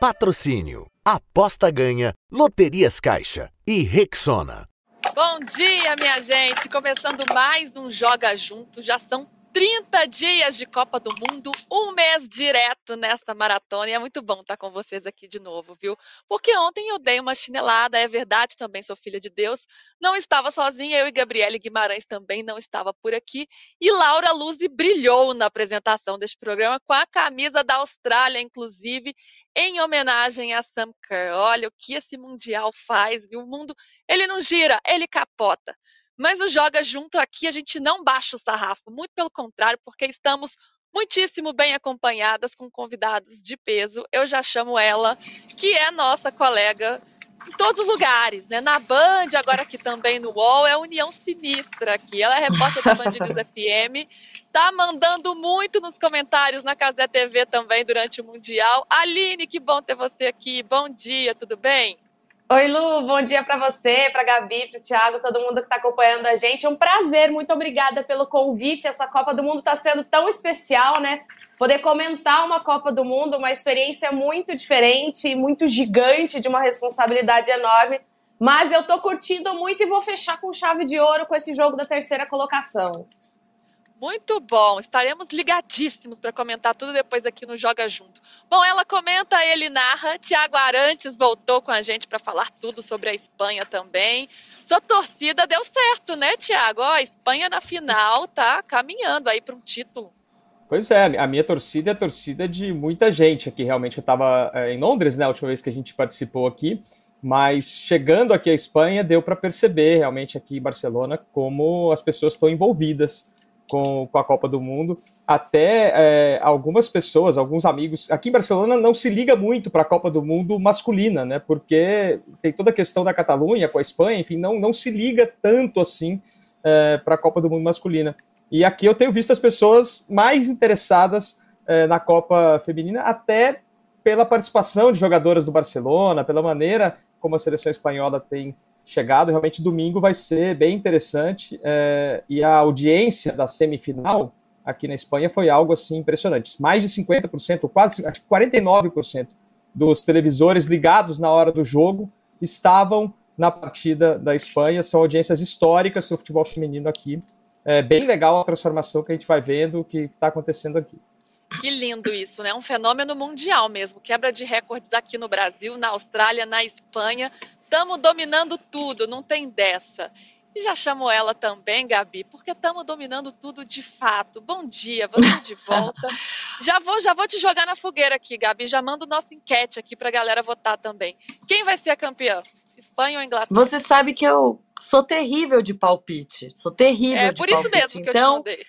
Patrocínio. Aposta ganha. Loterias Caixa. E Rexona. Bom dia, minha gente. Começando mais um Joga Junto. Já são 30 dias de Copa do Mundo, um mês direto nesta maratona. E é muito bom estar com vocês aqui de novo, viu? Porque ontem eu dei uma chinelada, é verdade, também sou filha de Deus. Não estava sozinha, eu e Gabriele Guimarães também não estava por aqui. E Laura Luzi brilhou na apresentação deste programa com a camisa da Austrália, inclusive, em homenagem a Sam Kerr. Olha o que esse Mundial faz, viu? O mundo, ele não gira, ele capota. Mas o Joga Junto aqui a gente não baixa o sarrafo, muito pelo contrário, porque estamos muitíssimo bem acompanhadas com convidados de peso. Eu já chamo ela, que é nossa colega em todos os lugares, né? Na Band, agora aqui também no UOL, é a União Sinistra aqui. Ela é repórter da Band News FM, tá mandando muito nos comentários na Casé TV também durante o Mundial. Aline, que bom ter você aqui. Bom dia, tudo bem? Oi, Lu, bom dia para você, para Gabi, para o Thiago, todo mundo que está acompanhando a gente. É um prazer, muito obrigada pelo convite. Essa Copa do Mundo está sendo tão especial, né? Poder comentar uma Copa do Mundo, uma experiência muito diferente, muito gigante, de uma responsabilidade enorme. Mas eu tô curtindo muito e vou fechar com chave de ouro com esse jogo da terceira colocação. Muito bom, estaremos ligadíssimos para comentar tudo depois aqui no Joga Junto. Bom, ela comenta, ele narra. Tiago Arantes voltou com a gente para falar tudo sobre a Espanha também. Sua torcida deu certo, né, Tiago? A Espanha na final tá caminhando aí para um título. Pois é, a minha torcida é a torcida de muita gente aqui. Realmente eu estava é, em Londres, né, a última vez que a gente participou aqui. Mas chegando aqui à Espanha, deu para perceber realmente aqui em Barcelona como as pessoas estão envolvidas com, com a Copa do Mundo. Até é, algumas pessoas, alguns amigos, aqui em Barcelona não se liga muito para a Copa do Mundo masculina, né? Porque tem toda a questão da Catalunha com a Espanha, enfim, não, não se liga tanto assim é, para a Copa do Mundo masculina. E aqui eu tenho visto as pessoas mais interessadas é, na Copa Feminina, até pela participação de jogadoras do Barcelona, pela maneira como a seleção espanhola tem chegado. Realmente, domingo vai ser bem interessante. É, e a audiência da semifinal aqui na Espanha foi algo assim impressionante. Mais de 50%, quase acho que 49% dos televisores ligados na hora do jogo estavam na partida da Espanha. São audiências históricas para o futebol feminino aqui. É bem legal a transformação que a gente vai vendo, que está acontecendo aqui. Que lindo isso, né? Um fenômeno mundial mesmo. Quebra de recordes aqui no Brasil, na Austrália, na Espanha. Estamos dominando tudo, não tem dessa. E já chamo ela também, Gabi, porque estamos dominando tudo de fato. Bom dia, você de volta. já vou, já vou te jogar na fogueira aqui, Gabi. Já mando nossa enquete aqui para a galera votar também. Quem vai ser a campeã? Espanha ou Inglaterra? Você sabe que eu sou terrível de palpite. Sou terrível é, de por palpite. isso mesmo que então, eu te mandei.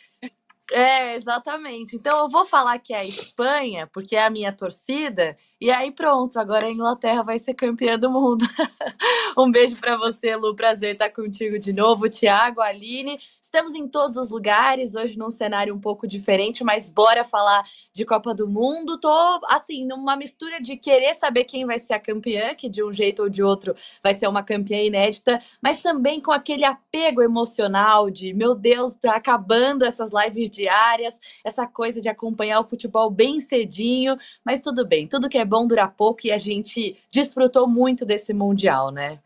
É, exatamente. Então eu vou falar que é a Espanha, porque é a minha torcida, e aí pronto, agora a Inglaterra vai ser campeã do mundo. um beijo para você, Lu, prazer estar contigo de novo, Thiago, Aline. Estamos em todos os lugares, hoje num cenário um pouco diferente, mas bora falar de Copa do Mundo. Tô, assim, numa mistura de querer saber quem vai ser a campeã, que de um jeito ou de outro vai ser uma campeã inédita, mas também com aquele apego emocional de, meu Deus, tá acabando essas lives diárias, essa coisa de acompanhar o futebol bem cedinho, mas tudo bem, tudo que é bom dura pouco e a gente desfrutou muito desse Mundial, né?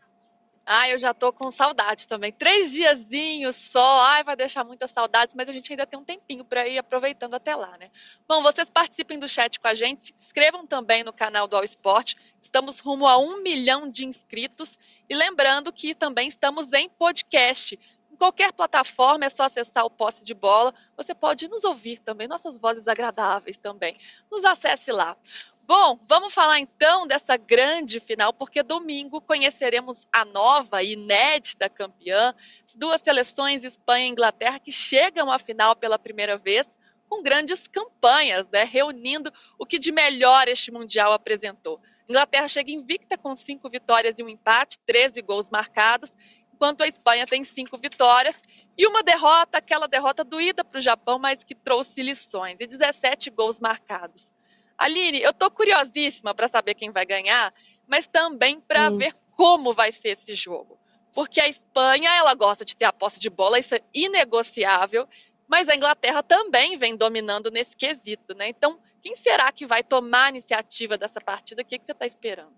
Ah, eu já tô com saudade também. Três diazinhos só. Ai, vai deixar muitas saudades, mas a gente ainda tem um tempinho para ir aproveitando até lá, né? Bom, vocês participem do chat com a gente, se inscrevam também no canal do All Sport. Estamos rumo a um milhão de inscritos. E lembrando que também estamos em podcast. Em qualquer plataforma é só acessar o posse de bola. Você pode nos ouvir também, nossas vozes agradáveis também. Nos acesse lá. Bom, vamos falar então dessa grande final, porque domingo conheceremos a nova e inédita campeã, as duas seleções, Espanha e Inglaterra, que chegam à final pela primeira vez, com grandes campanhas, né, reunindo o que de melhor este Mundial apresentou. Inglaterra chega invicta com cinco vitórias e um empate, 13 gols marcados, enquanto a Espanha tem cinco vitórias e uma derrota, aquela derrota doída para o Japão, mas que trouxe lições, e 17 gols marcados. Aline, eu tô curiosíssima para saber quem vai ganhar, mas também para hum. ver como vai ser esse jogo. Porque a Espanha, ela gosta de ter a posse de bola, isso é inegociável, mas a Inglaterra também vem dominando nesse quesito, né? Então, Quem será que vai tomar a iniciativa dessa partida? O que, que você está esperando?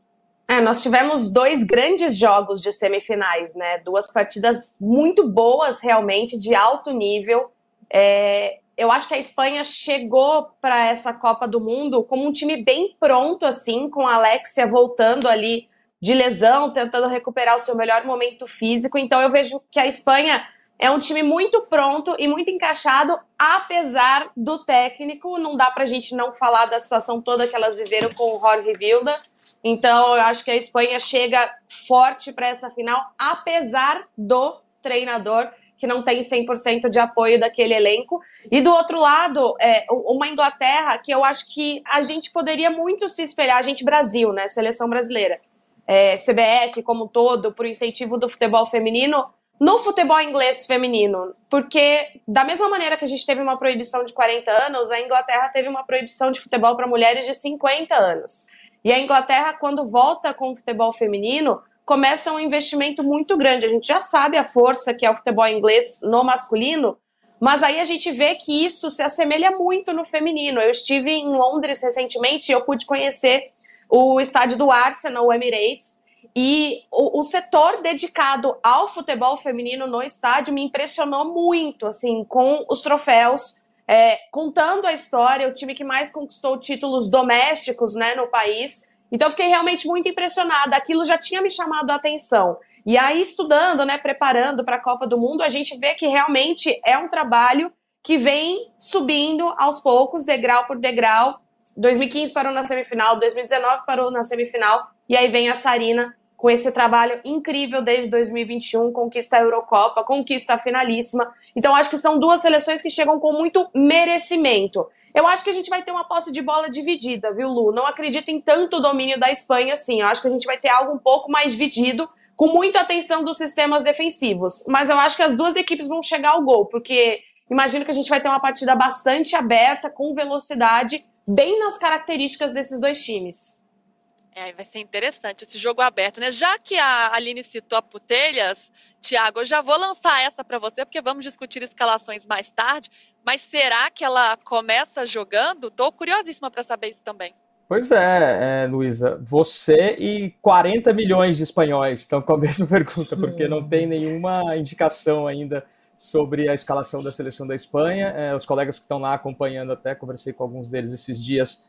É, nós tivemos dois grandes jogos de semifinais, né? Duas partidas muito boas, realmente, de alto nível. É, eu acho que a Espanha chegou para essa Copa do Mundo como um time bem pronto, assim, com a Alexia voltando ali de lesão, tentando recuperar o seu melhor momento físico. Então eu vejo que a Espanha é um time muito pronto e muito encaixado, apesar do técnico. Não dá para a gente não falar da situação toda que elas viveram com o Jorge Vilda. Então eu acho que a Espanha chega forte para essa final, apesar do treinador que não tem 100% de apoio daquele elenco. E do outro lado, é, uma Inglaterra que eu acho que a gente poderia muito se espelhar, a gente Brasil, né, seleção brasileira, é, CBF como um todo, por incentivo do futebol feminino, no futebol inglês feminino. Porque, da mesma maneira que a gente teve uma proibição de 40 anos, a Inglaterra teve uma proibição de futebol para mulheres de 50 anos. E a Inglaterra, quando volta com o futebol feminino, começa um investimento muito grande. A gente já sabe a força que é o futebol inglês no masculino, mas aí a gente vê que isso se assemelha muito no feminino. Eu estive em Londres recentemente e eu pude conhecer o estádio do Arsenal, o Emirates, e o, o, setor dedicado ao futebol feminino no estádio me impressionou muito, assim, com os troféus, é, contando a história, o time que mais conquistou títulos domésticos, né, no país. Então, eu fiquei realmente muito impressionada. Aquilo já tinha me chamado a atenção. E aí, estudando, né, preparando para a Copa do Mundo, a gente vê que realmente é um trabalho que vem subindo aos poucos, degrau por degrau, 2015 parou na semifinal, 2019 parou na semifinal, e aí vem a Sarina com esse trabalho incrível desde 2021, conquista a Eurocopa, conquista a finalíssima. Então acho que são duas seleções que chegam com muito merecimento. Eu acho que a gente vai ter uma posse de bola dividida, viu, Lu? Não acredito em tanto domínio da Espanha assim. Eu acho que a gente vai ter algo um pouco mais dividido, com muita atenção dos sistemas defensivos. Mas eu acho que as duas equipes vão chegar ao gol, porque imagino que a gente vai ter uma partida bastante aberta, com velocidade bem nas características desses dois times. É, vai ser interessante esse jogo aberto, né? Já que a Aline citou a Putelhas, Tiago, eu já vou lançar essa para você, porque vamos discutir escalações mais tarde. Mas será que ela começa jogando? Estou curiosíssima para saber isso também. Pois é, é Luísa, você e 40 milhões de espanhóis estão com a mesma pergunta, porque não tem nenhuma indicação ainda sobre a escalação da seleção da Espanha. É, os colegas que estão lá acompanhando, até conversei com alguns deles esses dias,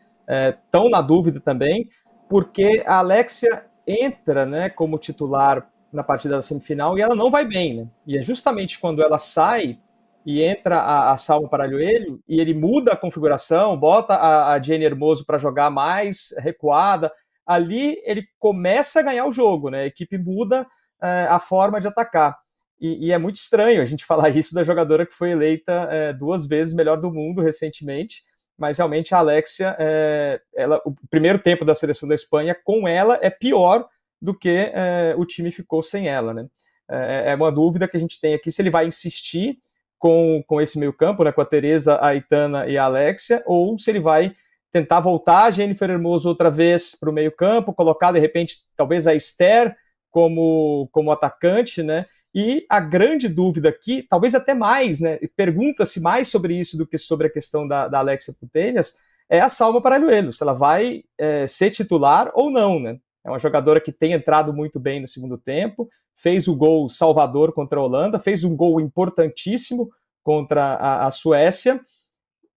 estão é, na dúvida também, porque a Alexia entra né, como titular na partida da semifinal e ela não vai bem. Né? E é justamente quando ela sai e entra a, a Salma Paralhoelho e ele muda a configuração, bota a, a Jenny Hermoso para jogar mais recuada, ali ele começa a ganhar o jogo, né? a equipe muda é, a forma de atacar. E, e, é muito estranho a gente falar isso da jogadora que foi eleita é, duas vezes melhor do mundo recentemente, mas realmente a Alexia, é, ela, o primeiro tempo da seleção da Espanha com ela é pior do que é, o time ficou sem ela, né? É, é, uma dúvida que a gente tem aqui se ele vai insistir com, com esse meio campo, né, com a Teresa, a Itana e a Alexia, ou se ele vai tentar voltar a Jennifer Hermoso outra vez para o meio campo, colocar de repente talvez a Esther como, como atacante, né? E a grande dúvida aqui, talvez até mais, né? Pergunta-se mais sobre isso do que sobre a questão da, da Alexia Putelhas, é a Salma Paralhuelo, se ela vai é, ser titular ou não, né? É uma jogadora que tem entrado muito bem no segundo tempo, fez o gol salvador contra a Holanda, fez um gol importantíssimo contra a, a Suécia,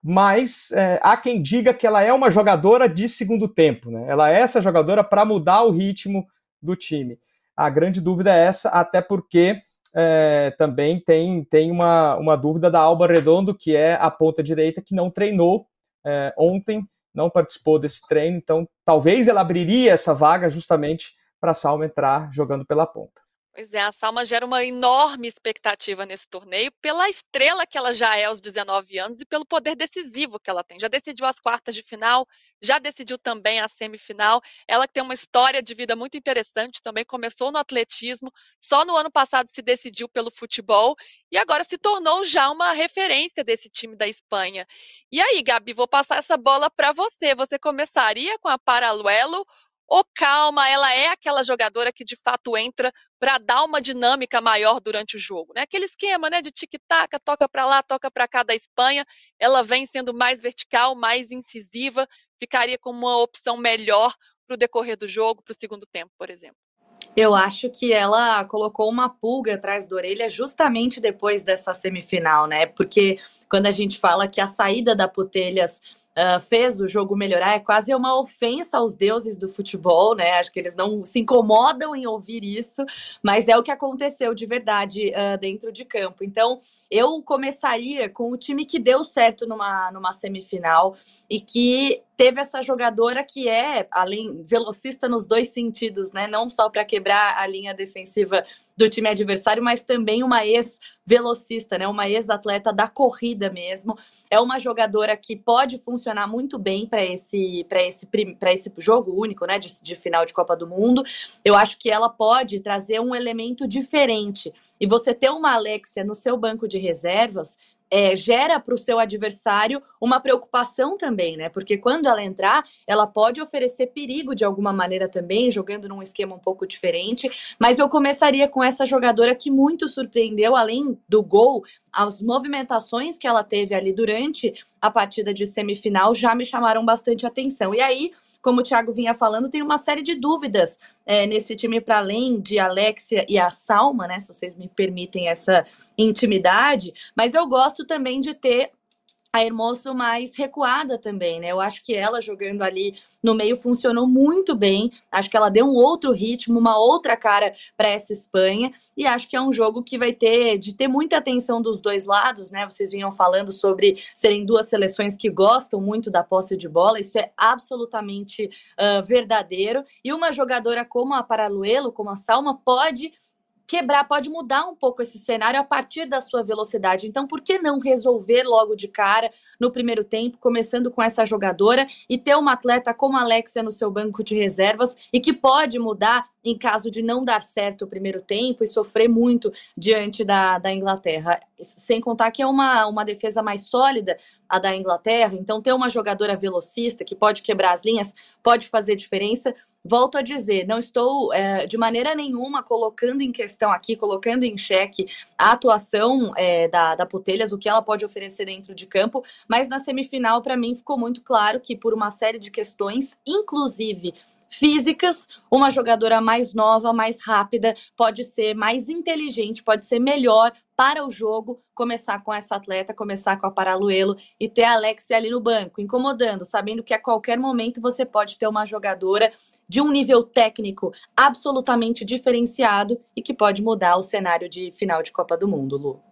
mas é, há quem diga que ela é uma jogadora de segundo tempo, né? Ela é essa jogadora para mudar o ritmo do time. A grande dúvida é essa, até porque é, também tem, tem uma, uma dúvida da Alba Redondo, que é a ponta direita, que não treinou é, ontem, não participou desse treino, então talvez ela abriria essa vaga justamente para a Salma entrar jogando pela ponta. Pois é, a Salma gera uma enorme expectativa nesse torneio pela estrela que ela já é aos 19 anos e pelo poder decisivo que ela tem. Já decidiu as quartas de final, já decidiu também a semifinal. Ela tem uma história de vida muito interessante, também começou no atletismo, só no ano passado se decidiu pelo futebol e agora se tornou já uma referência desse time da Espanha. E aí, Gabi, vou passar essa bola para você. Você começaria com a Paraluelo Ou calma, ela é aquela jogadora que de fato entra para dar uma dinâmica maior durante o jogo, né? Aquele esquema, né, de tic-tac, toca para lá, toca para cá da Espanha, ela vem sendo mais vertical, mais incisiva, ficaria como uma opção melhor para o decorrer do jogo, para o segundo tempo, por exemplo. Eu acho que ela colocou uma pulga atrás da orelha justamente depois dessa semifinal, né? Porque quando a gente fala que a saída da Putelhas Uh, fez o jogo melhorar, é quase uma ofensa aos deuses do futebol, né? Acho que eles não se incomodam em ouvir isso, mas é o que aconteceu de verdade uh, dentro de campo. Então, eu começaria com o time que deu certo numa, numa semifinal e que teve essa jogadora que é, além, velocista nos dois sentidos, né? Não só para quebrar a linha defensiva do time adversário, mas também uma ex-velocista, né? Uma ex-atleta da corrida mesmo. É uma jogadora que pode funcionar muito bem para esse, para esse, para esse jogo único, né? De, de final de Copa do Mundo. Eu acho que ela pode trazer um elemento diferente. E você ter uma Alexia no seu banco de reservas é, gera para o seu adversário uma preocupação também, né? Porque quando ela entrar, ela pode oferecer perigo de alguma maneira também, jogando num esquema um pouco diferente. Mas eu começaria com essa jogadora que muito surpreendeu, além do gol, as movimentações que ela teve ali durante a partida de semifinal já me chamaram bastante atenção. E aí como o Thiago vinha falando, tem uma série de dúvidas é, nesse time para além de Alexia e a Salma, né? Se vocês me permitem essa intimidade, mas eu gosto também de ter a Hermoso mais recuada também, né? Eu acho que ela jogando ali no meio funcionou muito bem. Acho que ela deu um outro ritmo, uma outra cara para essa Espanha. E acho que é um jogo que vai ter de ter muita atenção dos dois lados, né? Vocês vinham falando sobre serem duas seleções que gostam muito da posse de bola. Isso é absolutamente uh, verdadeiro. E uma jogadora como a Paraluelo, como a Salma, pode quebrar, pode mudar um pouco esse cenário a partir da sua velocidade. Então, por que não resolver logo de cara no primeiro tempo, começando com essa jogadora e ter uma atleta como a Alexia no seu banco de reservas e que pode mudar em caso de não dar certo o primeiro tempo e sofrer muito diante da, da Inglaterra. Sem contar que é uma, uma defesa mais sólida a da Inglaterra, então ter uma jogadora velocista que pode quebrar as linhas pode fazer diferença. Volto a dizer, não estou é, de maneira nenhuma colocando em questão aqui, colocando em xeque a atuação é, da, da Putelhas, o que ela pode oferecer dentro de campo, mas na semifinal, para mim, ficou muito claro que, por uma série de questões, inclusive físicas, uma jogadora mais nova, mais rápida, pode ser mais inteligente, pode ser melhor para o jogo, começar com essa atleta, começar com a Paraluelo e ter a Alexia ali no banco, incomodando, sabendo que a qualquer momento você pode ter uma jogadora de um nível técnico absolutamente diferenciado e que pode mudar o cenário de final de Copa do Mundo, Lu.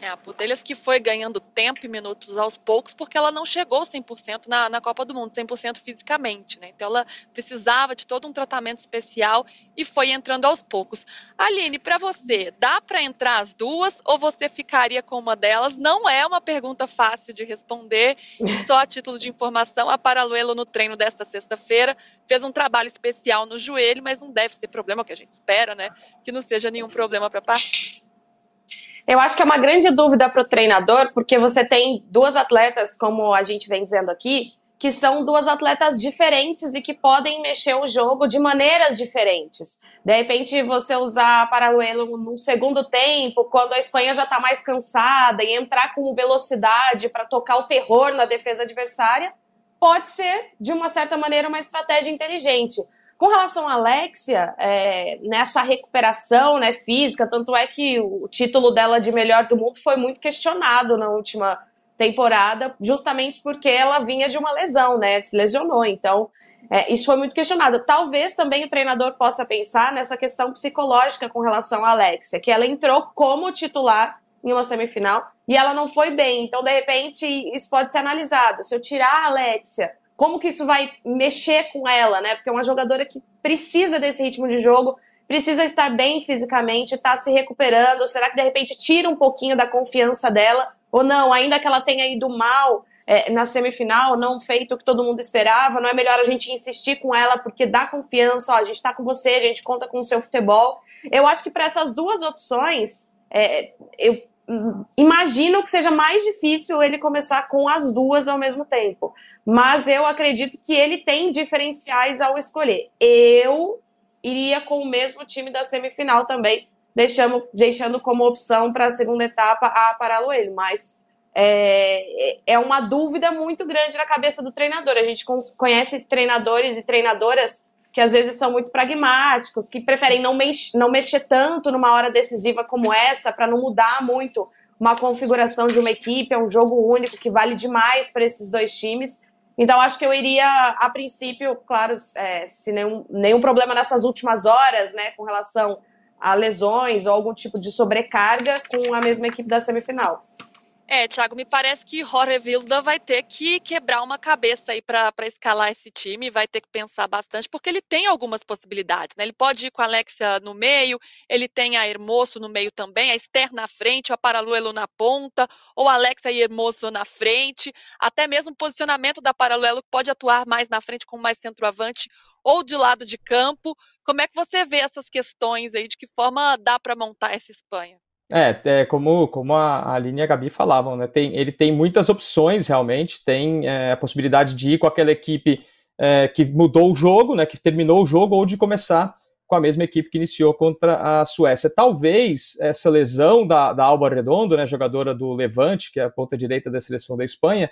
É, a Putelhas que foi ganhando tempo e minutos aos poucos, porque ela não chegou 100% na, na Copa do Mundo, 100% fisicamente, né? Então ela precisava de todo um tratamento especial e foi entrando aos poucos. Aline, para você, dá para entrar as duas ou você ficaria com uma delas? Não é uma pergunta fácil de responder, só a título de informação, a Paraluelo no treino desta sexta-feira fez um trabalho especial no joelho, mas não deve ser problema, que a gente espera, né? Que não seja nenhum problema para partir. Eu acho que é uma grande dúvida para o treinador, porque você tem duas atletas, como a gente vem dizendo aqui, que são duas atletas diferentes e que podem mexer o jogo de maneiras diferentes. De repente, você usar Paraluelo no segundo tempo, quando a Espanha já está mais cansada, e entrar com velocidade para tocar o terror na defesa adversária, pode ser, de uma certa maneira, uma estratégia inteligente. Com relação à Alexia, é, nessa recuperação né, física, tanto é que o título dela de melhor do mundo foi muito questionado na última temporada, justamente porque ela vinha de uma lesão, né? Se lesionou. Então, é, isso foi muito questionado. Talvez também o treinador possa pensar nessa questão psicológica com relação à Alexia, que ela entrou como titular em uma semifinal e ela não foi bem. Então, de repente, isso pode ser analisado. Se eu tirar a Alexia como que isso vai mexer com ela, né? Porque é uma jogadora que precisa desse ritmo de jogo, precisa estar bem fisicamente, está se recuperando. Será que de repente tira um pouquinho da confiança dela? Ou não, ainda que ela tenha ido mal é, na semifinal, não feito o que todo mundo esperava, não é melhor a gente insistir com ela porque dá confiança, ó, a gente está com você, a gente conta com o seu futebol. Eu acho que para essas duas opções, é, eu imagino que seja mais difícil ele começar com as duas ao mesmo tempo. Mas eu acredito que ele tem diferenciais ao escolher. Eu iria com o mesmo time da semifinal também, deixando, deixando como opção para a segunda etapa a Paraluelo. Mas é, é uma dúvida muito grande na cabeça do treinador. A gente conhece treinadores e treinadoras que às vezes são muito pragmáticos, que preferem não, mex não mexer tanto numa hora decisiva como essa, para não mudar muito uma configuração de uma equipe, é um jogo único que vale demais para esses dois times. Então, acho que eu iria, a princípio, claro, é, se nenhum, nenhum problema nessas últimas horas, né, com relação a lesões ou algum tipo de sobrecarga, com a mesma equipe da semifinal. É, Thiago, me parece que Jorge Vilda vai ter que quebrar uma cabeça aí para escalar esse time, vai ter que pensar bastante, porque ele tem algumas possibilidades, né? Ele pode ir com a Alexia no meio, ele tem a Hermoso no meio também, a Esther na frente, a Paraluelo na ponta, ou a Alexia e Hermoso na frente, até mesmo o posicionamento da Paraluelo pode atuar mais na frente com mais centroavante ou de lado de campo. Como é que você vê essas questões aí, de que forma dá para montar essa Espanha? É, é como, como a Aline e a Gabi falavam, né? Tem, ele tem muitas opções realmente, tem é, a possibilidade de ir com aquela equipe é, que mudou o jogo, né? Que terminou o jogo, ou de começar com a mesma equipe que iniciou contra a Suécia. Talvez essa lesão da, da Alba Redondo, né, jogadora do Levante, que é a ponta direita da seleção da Espanha,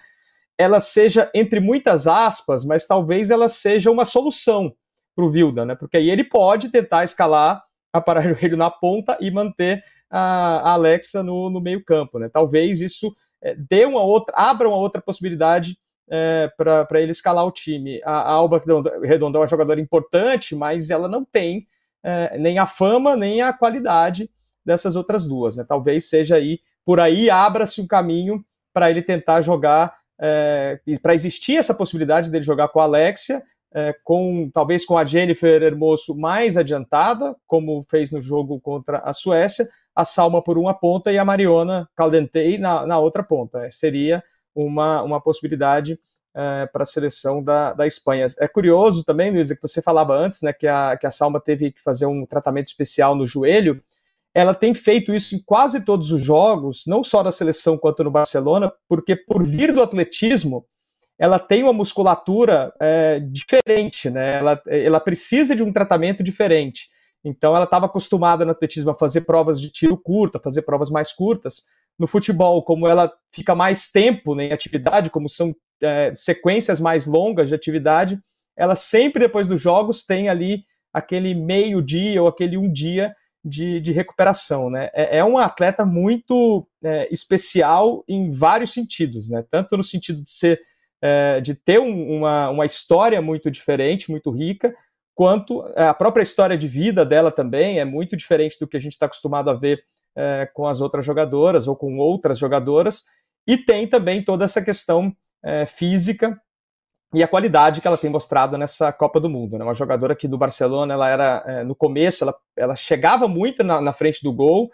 ela seja, entre muitas aspas, mas talvez ela seja uma solução para o Vilda, né? Porque aí ele pode tentar escalar a Paralelo na ponta e manter a, Alexa no, no meio-campo. Né? Talvez isso é, dê uma outra, abra uma outra possibilidade é, para ele escalar o time. A, a Alba Redondo é uma jogadora importante, mas ela não tem é, nem a fama, nem a qualidade dessas outras duas. Né? Talvez seja aí, por aí abra-se um caminho para ele tentar jogar, é, para existir essa possibilidade dele jogar com a Alexia, é, com talvez com a Jennifer Hermoso mais adiantada, como fez no jogo contra a Suécia, a Salma por uma ponta e a Mariona Caldentei na, na outra ponta. É, seria uma, uma possibilidade é, para a seleção da, da Espanha. É curioso também, Luísa, que você falava antes, né, que a, que a Salma teve que fazer um tratamento especial no joelho. Ela tem feito isso em quase todos os jogos, não só na seleção quanto no Barcelona, porque por vir do atletismo, ela tem uma musculatura é, diferente, né? Ela, ela precisa de um tratamento diferente. Então ela estava acostumada no atletismo a fazer provas de tiro curto, a fazer provas mais curtas. No futebol, como ela fica mais tempo né, em atividade, como são é, sequências mais longas de atividade, ela sempre depois dos jogos tem ali aquele meio dia ou aquele um dia de, de recuperação. Né? É, é uma atleta muito é, especial em vários sentidos, né? tanto no sentido de ser é, de ter um, uma, uma história muito diferente, muito rica, quanto é, a própria história de vida dela também é muito diferente do que a gente está acostumado a ver é, com as outras jogadoras ou com outras jogadoras, e tem também toda essa questão é, física e a qualidade que ela tem mostrado nessa Copa do Mundo. Né? Uma jogadora que do Barcelona, ela era é, no começo, ela, ela chegava muito na, na frente do gol,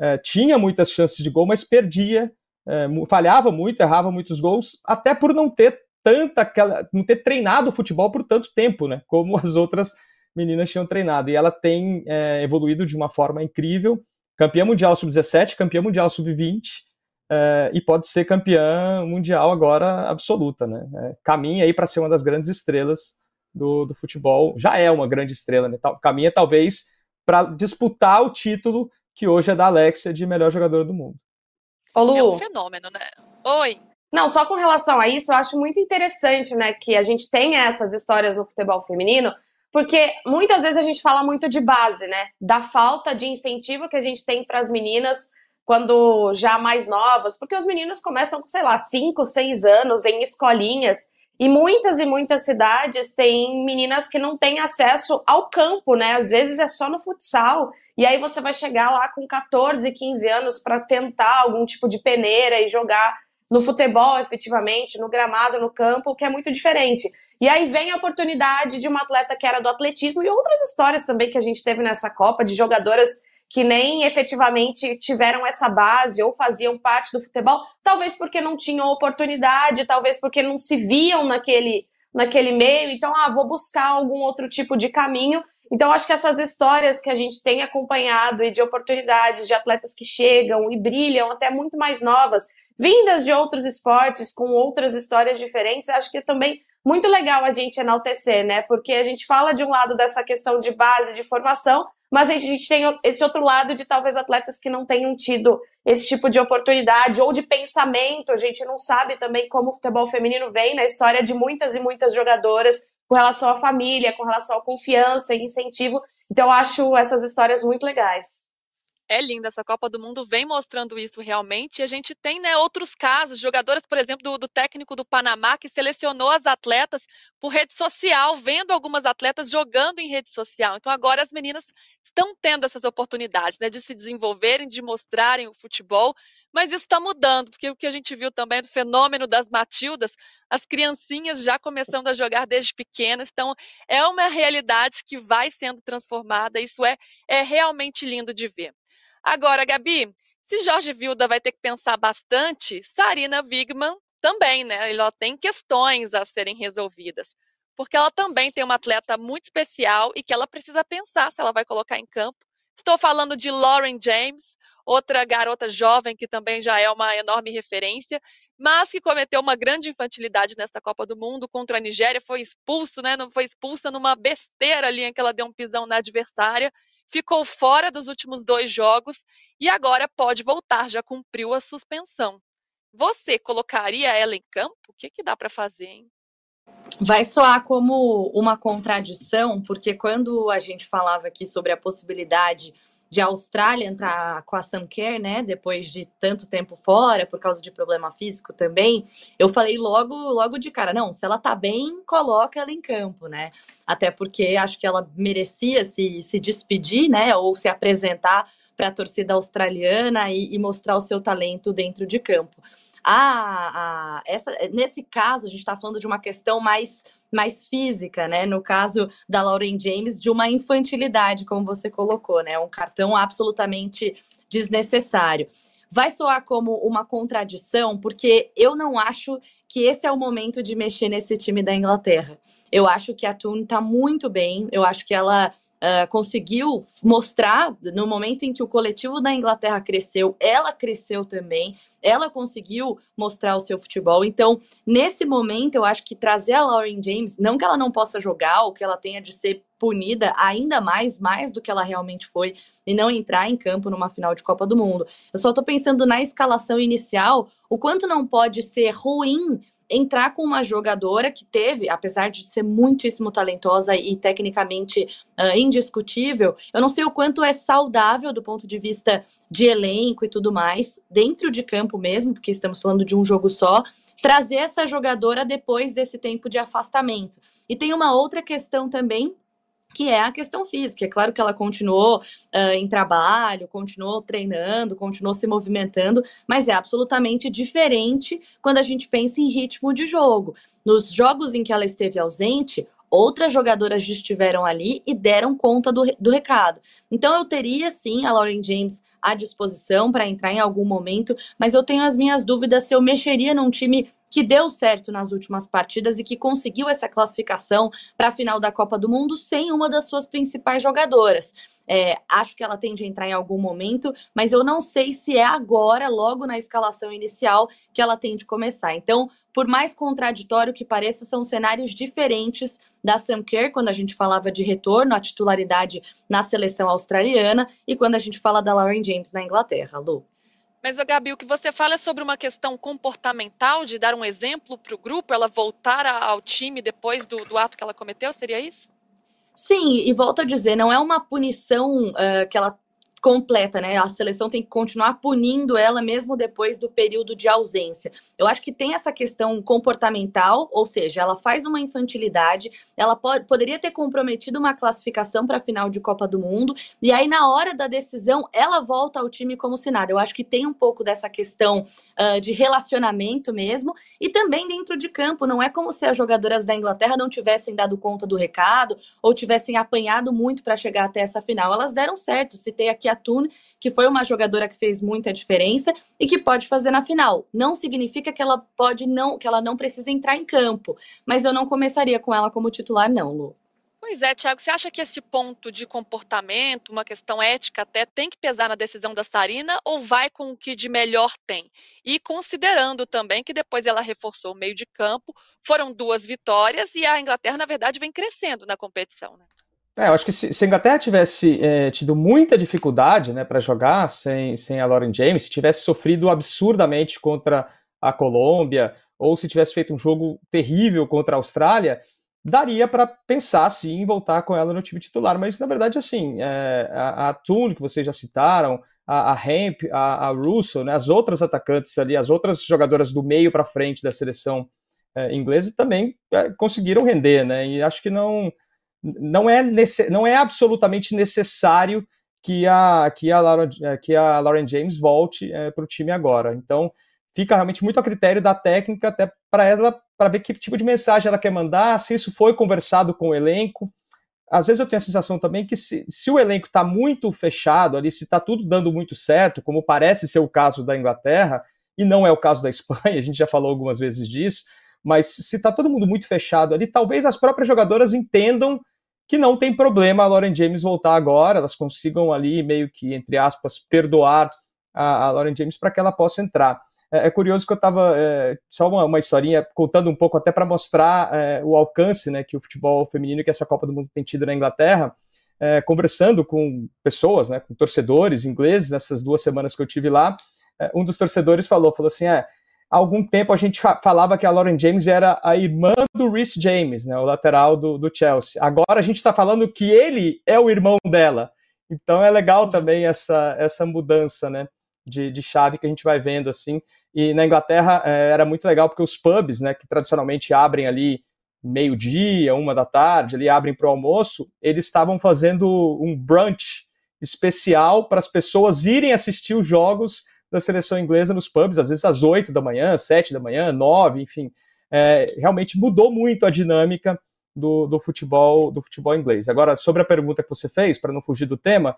é, tinha muitas chances de gol, mas perdia, é, falhava muito, errava muitos gols, até por não ter tanta aquela, não ter treinado futebol por tanto tempo, né? Como as outras meninas tinham treinado. E ela tem é, evoluído de uma forma incrível. Campeã mundial sub-17, campeã mundial sub-20 é, e pode ser campeã mundial agora absoluta, né? É, caminha aí para ser uma das grandes estrelas do, do, futebol. Já é uma grande estrela, né? Caminha talvez para disputar o título que hoje é da Alexia de melhor jogadora do mundo. Ô, Lu. É um fenômeno, né? Oi. Não, só com relação a isso, eu acho muito interessante, né, que a gente tenha essas histórias no futebol feminino, porque muitas vezes a gente fala muito de base, né, da falta de incentivo que a gente tem para as meninas quando já mais novas, porque os meninos começam com, sei lá, 5, 6 anos em escolinhas, e muitas e muitas cidades têm meninas que não têm acesso ao campo, né? Às vezes é só no futsal. E aí você vai chegar lá com 14, 15 anos para tentar algum tipo de peneira e jogar no futebol, efetivamente, no gramado, no campo, que é muito diferente. E aí vem a oportunidade de uma atleta que era do atletismo e outras histórias também que a gente teve nessa Copa, de jogadoras que nem efetivamente tiveram essa base ou faziam parte do futebol, talvez porque não tinham oportunidade, talvez porque não se viam naquele, naquele meio, então, ah, vou buscar algum outro tipo de caminho. Então, acho que essas histórias que a gente tem acompanhado e de oportunidades de atletas que chegam e brilham, até muito mais novas, vindas de outros esportes, com outras histórias diferentes, acho que é também muito legal a gente enaltecer, né? Porque a gente fala de um lado dessa questão de base, de formação, mas a gente tem esse outro lado de talvez atletas que não tenham tido esse tipo de oportunidade ou de pensamento. A gente não sabe também como o futebol feminino vem na história de muitas e muitas jogadoras com relação à família, com relação à confiança e incentivo. Então, acho essas histórias muito legais é linda. Essa Copa do Mundo vem mostrando isso realmente. E a gente tem né, outros casos, jogadoras, por exemplo, do, do, técnico do Panamá, que selecionou as atletas por rede social, vendo algumas atletas jogando em rede social. Então agora as meninas estão tendo essas oportunidades né, de se desenvolverem, de mostrarem o futebol. Mas isso está mudando, porque o que a gente viu também do fenômeno das Matildas, as criancinhas já começando a jogar desde pequenas. Então, é uma realidade que vai sendo transformada. Isso é, é realmente lindo de ver. Agora, Gabi, se Jorge Vilda vai ter que pensar bastante, Sarina Wigman também, né? Ela tem questões a serem resolvidas. Porque ela também tem uma atleta muito especial e que ela precisa pensar se ela vai colocar em campo. Estou falando de Lauren James, outra garota jovem que também já é uma enorme referência, mas que cometeu uma grande infantilidade nesta Copa do Mundo contra a Nigéria, foi expulso, né? Não foi expulsa numa besteira ali em que ela deu um pisão na adversária ficou fora dos últimos dois jogos e agora pode voltar, já cumpriu a suspensão. Você colocaria ela em campo? O que, que dá para fazer, hein? Vai soar como uma contradição, porque quando a gente falava aqui sobre a possibilidade de Austrália entrar com a Samcare, né, depois de tanto tempo fora, por causa de problema físico também, eu falei logo, logo de cara, não, se ela tá bem, coloca ela em campo, né, até porque acho que ela merecia se, se despedir, né, ou se apresentar para a torcida australiana e, e, mostrar o seu talento dentro de campo. Ah, essa, nesse caso, a gente está falando de uma questão mais mais física, né? No caso da Lauren James, de uma infantilidade, como você colocou, né? Um cartão absolutamente desnecessário. Vai soar como uma contradição, porque eu não acho que esse é o momento de mexer nesse time da Inglaterra. Eu acho que a Tune está muito bem, eu acho que ela conseguiu mostrar, no momento em que o coletivo da Inglaterra cresceu, ela cresceu também, ela conseguiu mostrar o seu futebol. Então, nesse momento, eu acho que trazer a Lauren James, não que ela não possa jogar ou que ela tenha de ser punida ainda mais, mais do que ela realmente foi, e não entrar em campo numa final de Copa do Mundo. Eu só tô pensando na escalação inicial, o quanto não pode ser ruim entrar com uma jogadora que teve, apesar de ser muitíssimo talentosa e tecnicamente uh, indiscutível, eu não sei o quanto é saudável do ponto de vista de elenco e tudo mais, dentro de campo mesmo, porque estamos falando de um jogo só, trazer essa jogadora depois desse tempo de afastamento. E tem uma outra questão também que é a questão física. É claro que ela continuou uh, em trabalho, continuou treinando, continuou se movimentando, mas é absolutamente diferente quando a gente pensa em ritmo de jogo. Nos jogos em que ela esteve ausente, outras jogadoras estiveram ali e deram conta do, do recado. Então eu teria sim a Lauren James à disposição para entrar em algum momento, mas eu tenho as minhas dúvidas se eu mexeria num time que deu certo nas últimas partidas e que conseguiu essa classificação para a final da Copa do Mundo sem uma das suas principais jogadoras. É, acho que ela tende a entrar em algum momento, mas eu não sei se é agora, logo na escalação inicial, que ela tem de começar. Então, por mais contraditório que pareça, são cenários diferentes da Sam Kerr, quando a gente falava de retorno à titularidade na seleção australiana, e quando a gente fala da Lauren James na Inglaterra, Lu. Mas, Gabi, o que você fala é sobre uma questão comportamental, de dar um exemplo para o grupo, ela voltar ao time depois do, do, ato que ela cometeu, seria isso? Sim, e volto a dizer, não é uma punição uh, que ela completa, né? A seleção tem que continuar punindo ela mesmo depois do período de ausência. Eu acho que tem essa questão comportamental, ou seja, ela faz uma infantilidade, ela pode, poderia ter comprometido uma classificação para a final de Copa do Mundo, e aí na hora da decisão ela volta ao time como se nada. Eu acho que tem um pouco dessa questão uh, de relacionamento mesmo, e também dentro de campo. Não é como se as jogadoras da Inglaterra não tivessem dado conta do recado ou tivessem apanhado muito para chegar até essa final. Elas deram certo. Citei aqui a Que foi uma jogadora que fez muita diferença e que pode fazer na final. Não significa que ela pode não, que ela não precisa entrar em campo, mas eu não começaria com ela como titular não, Lu. Pois é, Tiago, você acha que esse ponto de comportamento, uma questão ética até, tem que pesar na decisão da Sarina ou vai com o que de melhor tem? E considerando também que depois ela reforçou o meio de campo, foram duas vitórias e a Inglaterra, na verdade, vem crescendo na competição. Né? É, eu acho que se, se a Inglaterra tivesse é, tido muita dificuldade né, para jogar sem, sem a Lauren James, se tivesse sofrido absurdamente contra a Colômbia, ou se tivesse feito um jogo terrível contra a Austrália, daria para pensar sim em voltar com ela no time titular. Mas na verdade, assim, é, a, a Tune, que vocês já citaram, a, a Hemp, a, a Russo, né, as outras atacantes ali, as outras jogadoras do meio para frente da seleção é, inglesa também é, conseguiram render, né? E acho que não não é, nesse, não é absolutamente necessário que a, que a, Lauren, que a Lauren James volte é, para o time agora. Então, fica realmente muito a critério da técnica, até para ela, para ver que tipo de mensagem ela quer mandar, se isso foi conversado com o elenco. Às vezes eu tenho a sensação também que se, se o elenco está muito fechado ali, se está tudo dando muito certo, como parece ser o caso da Inglaterra, e não é o caso da Espanha, a gente já falou algumas vezes disso, mas se está todo mundo muito fechado ali, talvez as próprias jogadoras entendam que não tem problema a Lauren James voltar agora, elas consigam ali meio que, entre aspas, perdoar a, a Lauren James para que ela possa entrar. É, é curioso que eu estava, é, só uma, uma, historinha, contando um pouco até para mostrar é, o alcance né, que o futebol feminino, que essa Copa do Mundo tem tido na Inglaterra, é, conversando com pessoas, né, com torcedores ingleses, nessas duas semanas que eu tive lá, é, um dos torcedores falou, falou assim, é, há algum tempo a gente falava que a Lauren James era a irmã do Rhys James, né, o lateral do, do Chelsea. Agora a gente está falando que ele é o irmão dela. Então é legal também essa, essa mudança, né? De, de chave que a gente vai vendo assim. E na Inglaterra é, era muito legal porque os pubs, né, que tradicionalmente abrem ali meio-dia, uma da tarde, ali abrem para o almoço, eles estavam fazendo um brunch especial para as pessoas irem assistir os jogos da seleção inglesa nos pubs, às vezes às 8 da manhã, 7 da manhã, 9, enfim. É, realmente mudou muito a dinâmica do, do, futebol do futebol inglês. Agora, sobre a pergunta que você fez, para não fugir do tema,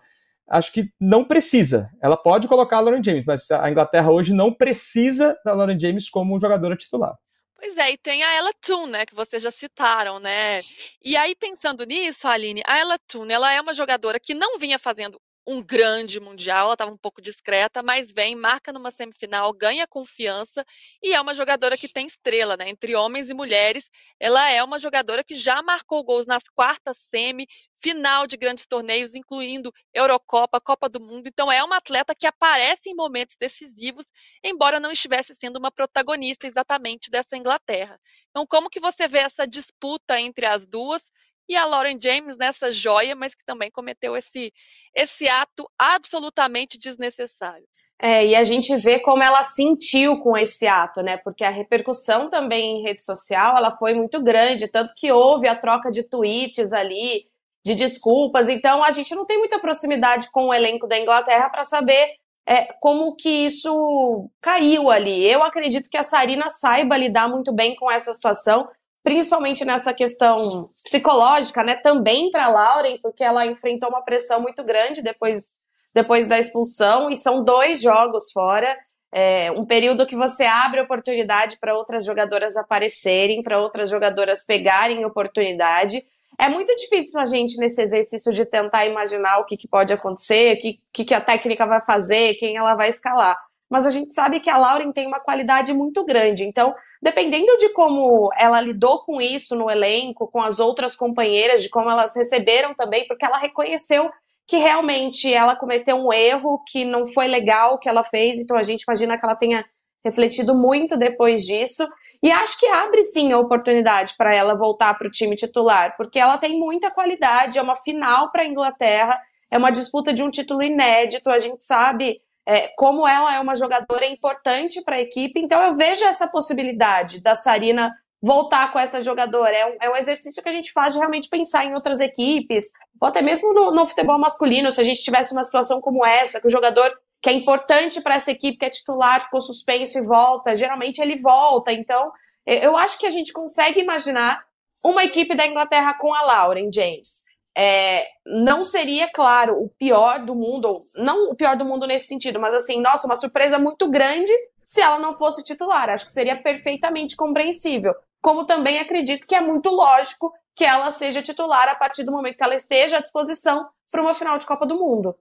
acho que não precisa. Ela pode colocar a Lauren James, mas a Inglaterra hoje não precisa da Lauren James como jogadora titular. Pois é, e tem a Ella Toon, né, que vocês já citaram, né? E aí, pensando nisso, Aline, a Ella Toon, ela é uma jogadora que não vinha fazendo um grande mundial, ela estava um pouco discreta, mas vem, marca numa semifinal, ganha confiança e é uma jogadora que tem estrela, né? Entre homens e mulheres, ela é uma jogadora que já marcou gols nas quartas semi, final de grandes torneios, incluindo Eurocopa, Copa do Mundo. Então é uma atleta que aparece em momentos decisivos, embora não estivesse sendo uma protagonista exatamente dessa Inglaterra. Então, como que você vê essa disputa entre as duas? E a Lauren James nessa joia, mas que também cometeu esse, esse ato absolutamente desnecessário. É, e a gente vê como ela sentiu com esse ato, né? Porque a repercussão também em rede social ela foi muito grande, tanto que houve a troca de tweets ali, de desculpas. Então a gente não tem muita proximidade com o elenco da Inglaterra para saber é, como que isso caiu ali. Eu acredito que a Sarina saiba lidar muito bem com essa situação principalmente nessa questão psicológica, né? Também para Lauren, porque ela enfrentou uma pressão muito grande depois, depois da expulsão, e são dois jogos fora. É, um período que você abre oportunidade para outras jogadoras aparecerem, para outras jogadoras pegarem oportunidade. É muito difícil a gente, nesse exercício de tentar imaginar o que, que pode acontecer, o que, que, que a técnica vai fazer, quem ela vai escalar. Mas a gente sabe que a Lauren tem uma qualidade muito grande. Então, dependendo de como ela lidou com isso no elenco, com as outras companheiras, de como elas receberam também, porque ela reconheceu que realmente ela cometeu um erro, que não foi legal o que ela fez, então a gente imagina que ela tenha refletido muito depois disso. E acho que abre sim a oportunidade para ela voltar para o time titular, porque ela tem muita qualidade, é uma final para a Inglaterra, é uma disputa de um título inédito, a gente sabe é, como ela é uma jogadora importante para a equipe, então eu vejo essa possibilidade da Sarina voltar com essa jogadora. É um, é um, exercício que a gente faz de realmente pensar em outras equipes, ou até mesmo no, no futebol masculino, se a gente tivesse uma situação como essa, que o jogador que é importante para essa equipe, que é titular, ficou suspenso e volta, geralmente ele volta. Então, eu acho que a gente consegue imaginar uma equipe da Inglaterra com a Lauren James. É, não seria, claro, o pior do mundo, não o pior do mundo nesse sentido, mas assim, nossa, uma surpresa muito grande se ela não fosse titular. Acho que seria perfeitamente compreensível. Como também acredito que é muito lógico que ela seja titular a partir do momento que ela esteja à disposição para uma final de Copa do Mundo.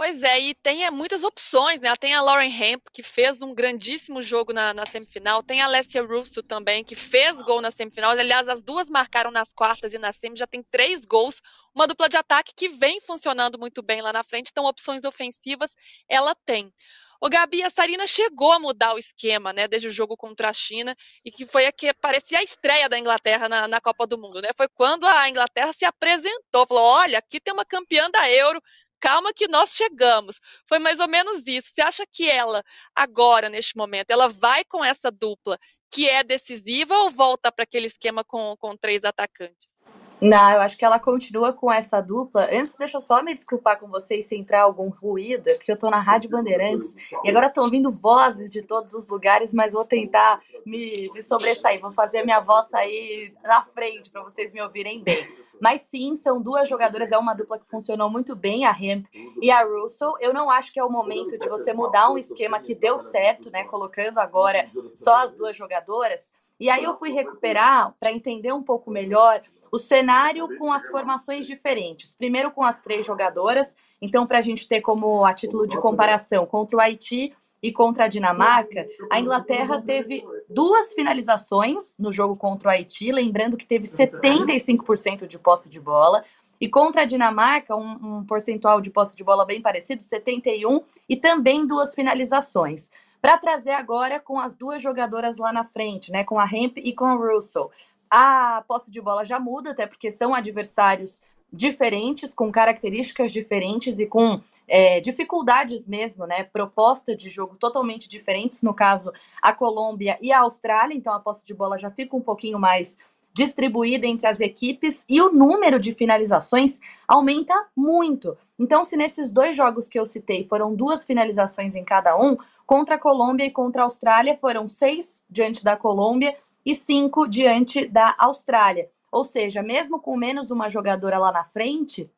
Pois é, e tem é, muitas opções, né? Tem a Lauren Hemp, que fez um grandíssimo jogo na, na, semifinal. Tem a Alessia Russo também, que fez gol na semifinal. Aliás, as duas marcaram nas quartas e na semi, já tem três gols. Uma dupla de ataque que vem funcionando muito bem lá na frente. Então, opções ofensivas ela tem. O Gabi, a Sarina chegou a mudar o esquema, né, desde o jogo contra a China, e que foi a que parecia a estreia da Inglaterra na, na Copa do Mundo, né? Foi quando a Inglaterra se apresentou, falou: olha, aqui tem uma campeã da Euro, calma que nós chegamos. Foi mais ou menos isso. Você acha que ela, agora, neste momento, ela vai com essa dupla que é decisiva ou volta para aquele esquema com, com três atacantes? Não, eu acho que ela continua com essa dupla. Antes, deixa eu só me desculpar com vocês se entrar algum ruído, é porque eu tô na Rádio Bandeirantes e agora estão ouvindo vozes de todos os lugares, mas vou tentar me, me sobressair. Vou fazer a minha voz sair na frente para vocês me ouvirem bem. Mas sim, são duas jogadoras, é uma dupla que funcionou muito bem, a Hemp e a Russell. Eu não acho que é o momento de você mudar um esquema que deu certo, né? Colocando agora só as duas jogadoras. E aí eu fui recuperar para entender um pouco melhor o cenário com as formações diferentes. Primeiro com as três jogadoras, então para a gente ter como a título de comparação contra o Haiti e contra a Dinamarca, a Inglaterra teve duas finalizações no jogo contra o Haiti, lembrando que teve 75% de posse de bola. E contra a Dinamarca, um, um percentual de posse de bola bem parecido, 71, e também duas finalizações. Para trazer agora com as duas jogadoras lá na frente, né, com a Hemp e com a Russell. A posse de bola já muda, até porque são adversários diferentes, com características diferentes e com é, dificuldades mesmo, né? Proposta de jogo totalmente diferentes, no caso, a Colômbia e a Austrália, então a posse de bola já fica um pouquinho mais distribuída entre as equipes e o número de finalizações aumenta muito. Então, se nesses dois jogos que eu citei foram duas finalizações em cada um, contra a Colômbia e contra a Austrália foram seis diante da Colômbia e cinco diante da Austrália. Ou seja, mesmo com menos uma jogadora lá na frente,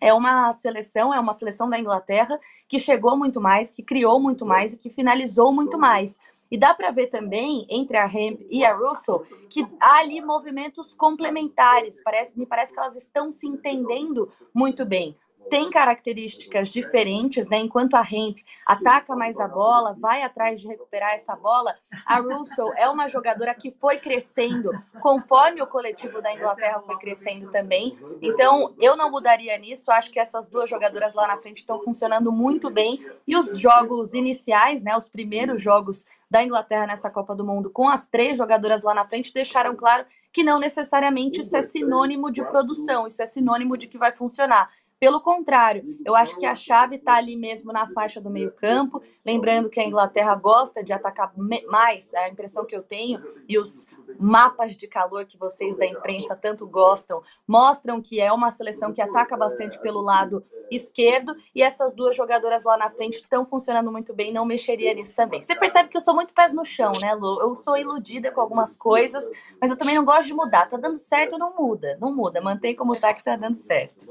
é uma seleção, é uma seleção da Inglaterra que chegou muito mais, que criou muito mais e que finalizou muito mais. E dá para ver também entre a Hemp e a Russell que há ali movimentos complementares. Parece, me parece que elas estão se entendendo muito bem tem características diferentes, né? Enquanto a Hemp ataca mais a bola, vai atrás de recuperar essa bola, a Russell é uma jogadora que foi crescendo conforme o coletivo da Inglaterra foi crescendo também. Então, eu não mudaria nisso. Acho que essas duas jogadoras lá na frente estão funcionando muito bem. E os jogos iniciais, né? Os primeiros jogos da Inglaterra nessa Copa do Mundo com as três jogadoras lá na frente deixaram claro que não necessariamente isso é sinônimo de produção, isso é sinônimo de que vai funcionar. Pelo contrário, eu acho que a chave está ali mesmo na faixa do meio-campo. Lembrando que a Inglaterra gosta de atacar mais, é a impressão que eu tenho, e os mapas de calor que vocês da imprensa tanto gostam mostram que é uma seleção que ataca bastante pelo lado esquerdo. E essas duas jogadoras lá na frente estão funcionando muito bem, não mexeria nisso também. Você percebe que eu sou muito pés no chão, né, Lu? Eu sou iludida com algumas coisas, mas eu também não gosto de mudar. Tá dando certo, não muda, não muda. Mantém como tá que tá dando certo.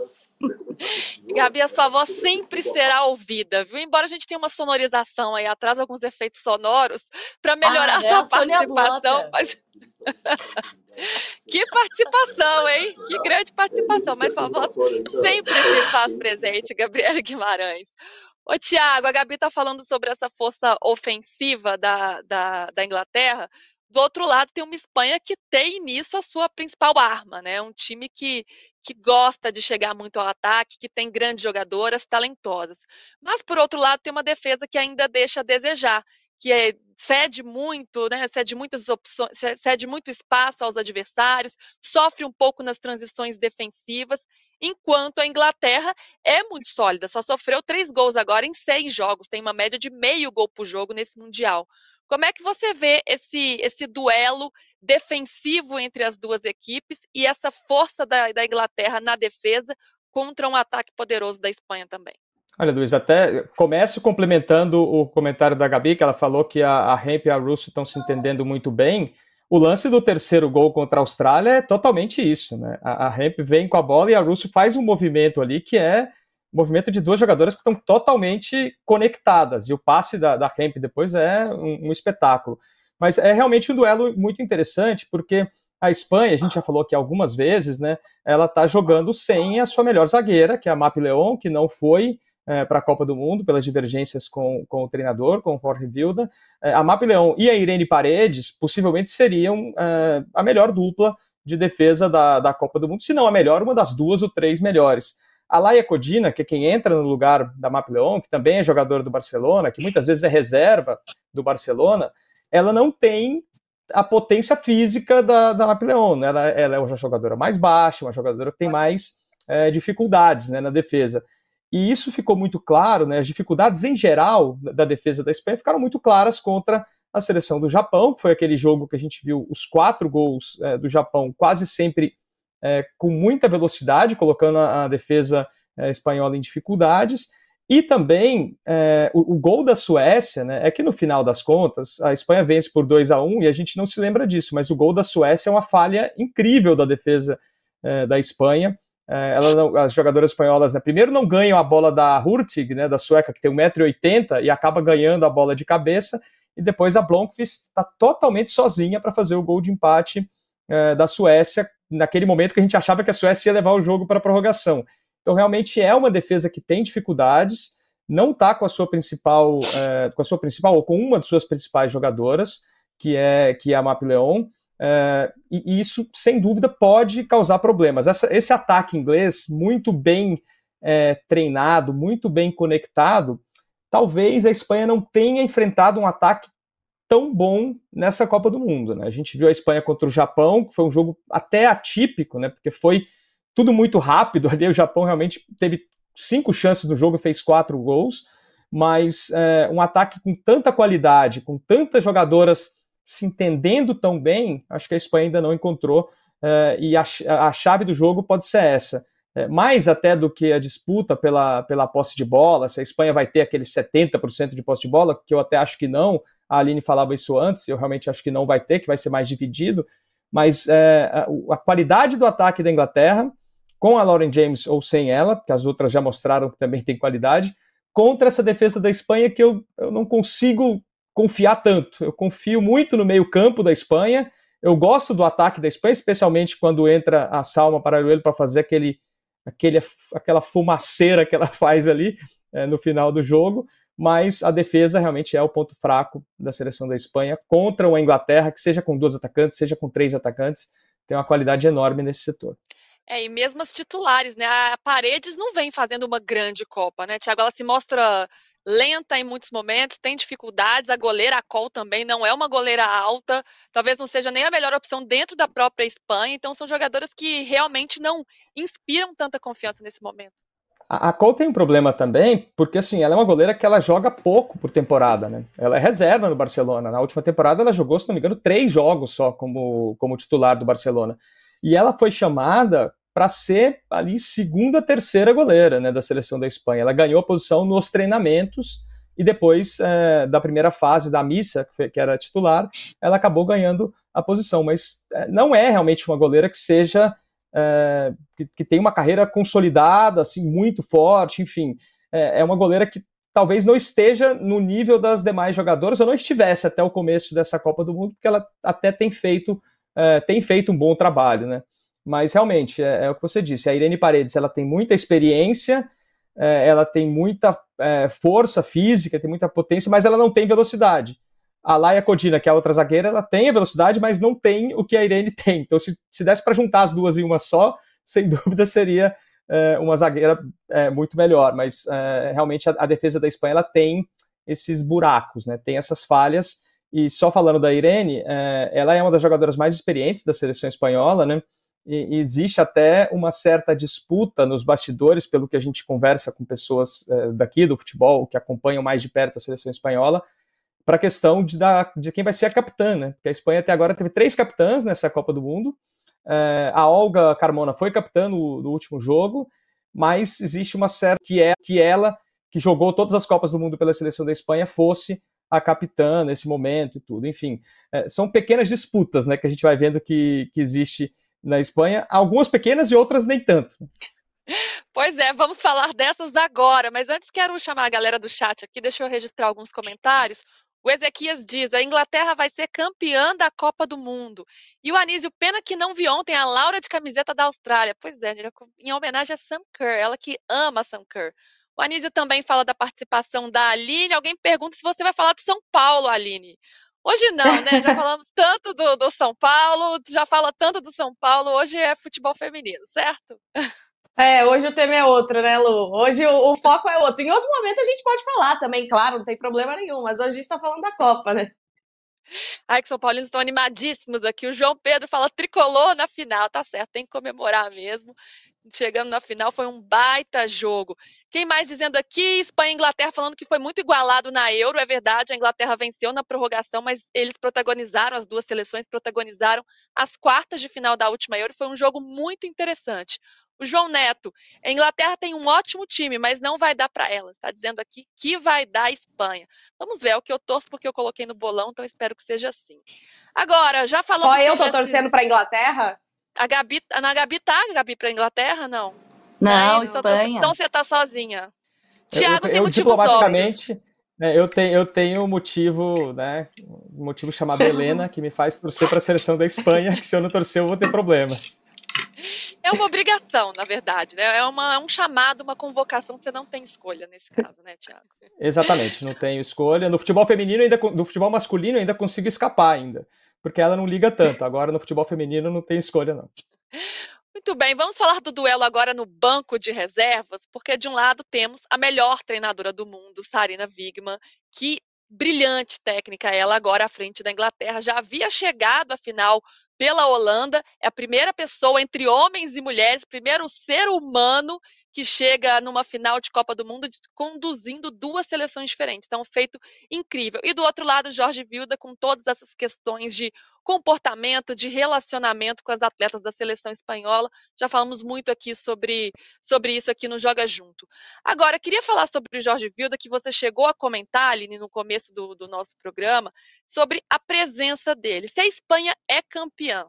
Gabi, a sua voz sempre será ouvida, viu? Embora a gente tenha uma sonorização aí atrás, alguns efeitos sonoros, para melhorar ah, a sua é participação. Mas... que participação, hein? Que grande participação. Mas sua voz sempre se faz presente, Gabriela Guimarães. Ô, Tiago, a Gabi está falando sobre essa força ofensiva da, da, da Inglaterra. Do outro lado, tem uma Espanha que tem nisso a sua principal arma, né? Um time que, que gosta de chegar muito ao ataque, que tem grandes jogadoras talentosas. Mas, por outro lado, tem uma defesa que ainda deixa a desejar, que é, cede muito, né, cede muitas opções, cede muito espaço aos adversários, sofre um pouco nas transições defensivas, enquanto a Inglaterra é muito sólida, só sofreu três gols agora em seis jogos, tem uma média de meio gol por jogo nesse Mundial. Como é que você vê esse, esse duelo defensivo entre as duas equipes e essa força da, da Inglaterra na defesa contra um ataque poderoso da Espanha também? Olha, Luiz, até começo complementando o comentário da Gabi, que ela falou que a, a Hemp e a Russo estão se entendendo muito bem. O lance do terceiro gol contra a Austrália é totalmente isso, né? A, a Hemp vem com a bola e a Russo faz um movimento ali que é movimento de duas jogadoras que estão totalmente conectadas, e o passe da, da Hemp depois é um, um espetáculo. Mas é realmente um duelo muito interessante, porque A Espanha, a gente já falou aqui algumas vezes, né? Ela está jogando sem a sua melhor zagueira, que é a Map Leon, que não foi é, para a Copa do Mundo pelas divergências com, com o treinador, com o Jorge Vilda. É, a Map Leon e a Irene Paredes possivelmente seriam é, a melhor dupla de defesa da, da Copa do Mundo, se não a melhor, uma das duas ou três melhores. A Laia Codina, que é quem entra no lugar da Map Leon, que também é jogadora do Barcelona, que muitas vezes é reserva do Barcelona, ela não tem a potência física da, da Map Leon. Né? Ela, ela, é uma jogadora mais baixa, uma jogadora que tem mais é, dificuldades né, na defesa. E isso ficou muito claro, né? As dificuldades em geral da defesa da Espanha ficaram muito claras contra a seleção do Japão, que foi aquele jogo que a gente viu os quatro gols é, do Japão quase sempre é, com muita velocidade, colocando a, a defesa é, espanhola em dificuldades. E também é, o, o, gol da Suécia, né, é que no final das contas, a Espanha vence por 2 a 1 e a gente não se lembra disso, mas o gol da Suécia é uma falha incrível da defesa é, da Espanha. É, não, as jogadoras espanholas, né, primeiro não ganham a bola da Hurtig, né, da sueca, que tem 1,80m, e acaba ganhando a bola de cabeça, e depois a Blomqvist está totalmente sozinha para fazer o gol de empate é, da Suécia, naquele momento que a gente achava que a Suécia ia levar o jogo para a prorrogação. Então, realmente é uma defesa que tem dificuldades, não está com a sua principal, é, com a sua principal, ou com uma de suas principais jogadoras, que é, que é a Map Leon, é, e isso, sem dúvida, pode causar problemas. Essa, esse ataque inglês, muito bem é, treinado, muito bem conectado, talvez a Espanha não tenha enfrentado um ataque tão bom nessa Copa do Mundo. Né? A gente viu a Espanha contra o Japão, que foi um jogo até atípico, né? porque foi tudo muito rápido. Ali o Japão realmente teve cinco chances no jogo fez quatro gols, mas é, um ataque com tanta qualidade, com tantas jogadoras se entendendo tão bem, acho que a Espanha ainda não encontrou, uh, e a, a, chave do jogo pode ser essa. Uh, mais até do que a disputa pela, pela posse de bola, se a Espanha vai ter aquele 70% de posse de bola, que eu até acho que não, a Aline falava isso antes, eu realmente acho que não vai ter, que vai ser mais dividido, mas uh, a, a qualidade do ataque da Inglaterra, com a Lauren James ou sem ela, porque as outras já mostraram que também tem qualidade, contra essa defesa da Espanha que eu, eu não consigo confiar tanto. Eu confio muito no meio-campo da Espanha. Eu gosto do ataque da Espanha, especialmente quando entra a Salma Paralelo para fazer aquele, aquele, aquela fumaceira que ela faz ali é, no final do jogo. Mas a defesa realmente é o ponto fraco da seleção da Espanha contra uma Inglaterra que, seja com dois atacantes, seja com três atacantes, tem uma qualidade enorme nesse setor. É, e mesmo as titulares, né? A Paredes não vem fazendo uma grande Copa, né, Tiago? Ela se mostra lenta em muitos momentos, tem dificuldades. A goleira, a Col, também não é uma goleira alta, talvez não seja nem a melhor opção dentro da própria Espanha. Então, são jogadoras que realmente não inspiram tanta confiança nesse momento. A, Cole tem um problema também, porque assim, ela é uma goleira que ela joga pouco por temporada, né? Ela é reserva no Barcelona. Na última temporada ela jogou, se não me engano, três jogos só como, como titular do Barcelona. E ela foi chamada para ser ali segunda, terceira goleira né, da seleção da Espanha. Ela ganhou a posição nos treinamentos e depois é, da primeira fase da missa, que, foi, que, era titular, ela acabou ganhando a posição. Mas é, não é realmente uma goleira que seja é, que, que tem uma carreira consolidada, assim, muito forte, enfim. É, é uma goleira que talvez não esteja no nível das demais jogadoras, ou não estivesse até o começo dessa Copa do Mundo, porque ela até tem feito, é, tem feito um bom trabalho, né? Mas realmente, é, é, o que você disse, a Irene Paredes ela tem muita experiência, é, ela tem muita é, força física, tem muita potência, mas ela não tem velocidade. A Laia Codina, que é a outra zagueira, ela tem a velocidade, mas não tem o que a Irene tem. Então, se, se desse para juntar as duas em uma só, sem dúvida seria é, uma zagueira é, muito melhor. Mas é, realmente a, a, defesa da Espanha ela tem esses buracos, né? tem essas falhas. E só falando da Irene, é, ela é uma das jogadoras mais experientes da seleção espanhola, né? e, existe até uma certa disputa nos bastidores, pelo que a gente conversa com pessoas é, daqui do futebol, que acompanham mais de perto a seleção espanhola, para a questão de, da, de quem vai ser a capitã, né? Porque a Espanha até agora teve três capitãs nessa Copa do Mundo. É, a Olga Carmona foi capitã no, no, último jogo, mas existe uma certa que é que ela, que jogou todas as Copas do Mundo pela seleção da Espanha, fosse a capitã nesse momento e tudo. Enfim, é, são pequenas disputas, né? Que a gente vai vendo que, que existe na Espanha, algumas pequenas e outras nem tanto. Pois é, vamos falar dessas agora, mas antes quero chamar a galera do chat aqui, deixa eu registrar alguns comentários. O Ezequias diz: a Inglaterra vai ser campeã da Copa do Mundo. E o Anísio, pena que não vi ontem a Laura de camiseta da Austrália. Pois é, em homenagem a Sam Kerr, ela que ama Sam Kerr. O Anísio também fala da participação da Aline. Alguém pergunta se você vai falar do São Paulo, Aline. Hoje não, né? Já falamos tanto do, do São Paulo, já fala tanto do São Paulo. Hoje é futebol feminino, certo? É, hoje o tema é outro, né, Lu? Hoje o, o, foco é outro. Em outro momento a gente pode falar também, claro, não tem problema nenhum, mas hoje a gente tá falando da Copa, né? Ai, que São Paulinos estão animadíssimos aqui. O João Pedro fala tricolor na final, tá certo, tem que comemorar mesmo. Chegando na final, foi um baita jogo. Quem mais dizendo aqui? Espanha e Inglaterra falando que foi muito igualado na Euro. É verdade, a Inglaterra venceu na prorrogação, mas eles protagonizaram, as duas seleções protagonizaram as quartas de final da última Euro. Foi um jogo muito interessante. O João Neto, a Inglaterra tem um ótimo time, mas não vai dar para ela. Está dizendo aqui que vai dar a Espanha. Vamos ver, é o que eu torço porque eu coloquei no bolão, então espero que seja assim. Agora, já falamos. Só eu tô torcendo para a Inglaterra? A Gabi, na Gabi tá, Gabi, para Inglaterra, não? Não, Aí, Espanha. Então você tá sozinha. Tiago tem eu, motivos diplomaticamente, é, eu tenho eu tenho um motivo, né, um motivo chamado Helena que me faz torcer para a seleção da Espanha, que se eu não torcer eu vou ter problemas. É uma obrigação, na verdade, né? É, uma, é um chamado, uma convocação, você não tem escolha nesse caso, né, Tiago? Exatamente, não tenho escolha. No futebol feminino, ainda, no futebol masculino, ainda consigo escapar ainda, porque ela não liga tanto. Agora, no futebol feminino, não tem escolha, não. Muito bem, vamos falar do duelo agora no banco de reservas, porque de um lado temos a melhor treinadora do mundo, Sarina Wigman, que brilhante técnica ela agora à frente da Inglaterra, já havia chegado à final pela Holanda, é a primeira pessoa entre homens e mulheres, primeiro ser humano que chega numa final de Copa do Mundo conduzindo duas seleções diferentes. Então, um feito incrível. E do outro lado, Jorge Vilda, com todas essas questões de comportamento, de relacionamento com as atletas da seleção espanhola. Já falamos muito aqui sobre, sobre isso aqui no Joga Junto. Agora, queria falar sobre o Jorge Vilda, que você chegou a comentar, Aline, no começo do, do nosso programa, sobre a presença dele. Se a Espanha é campeã,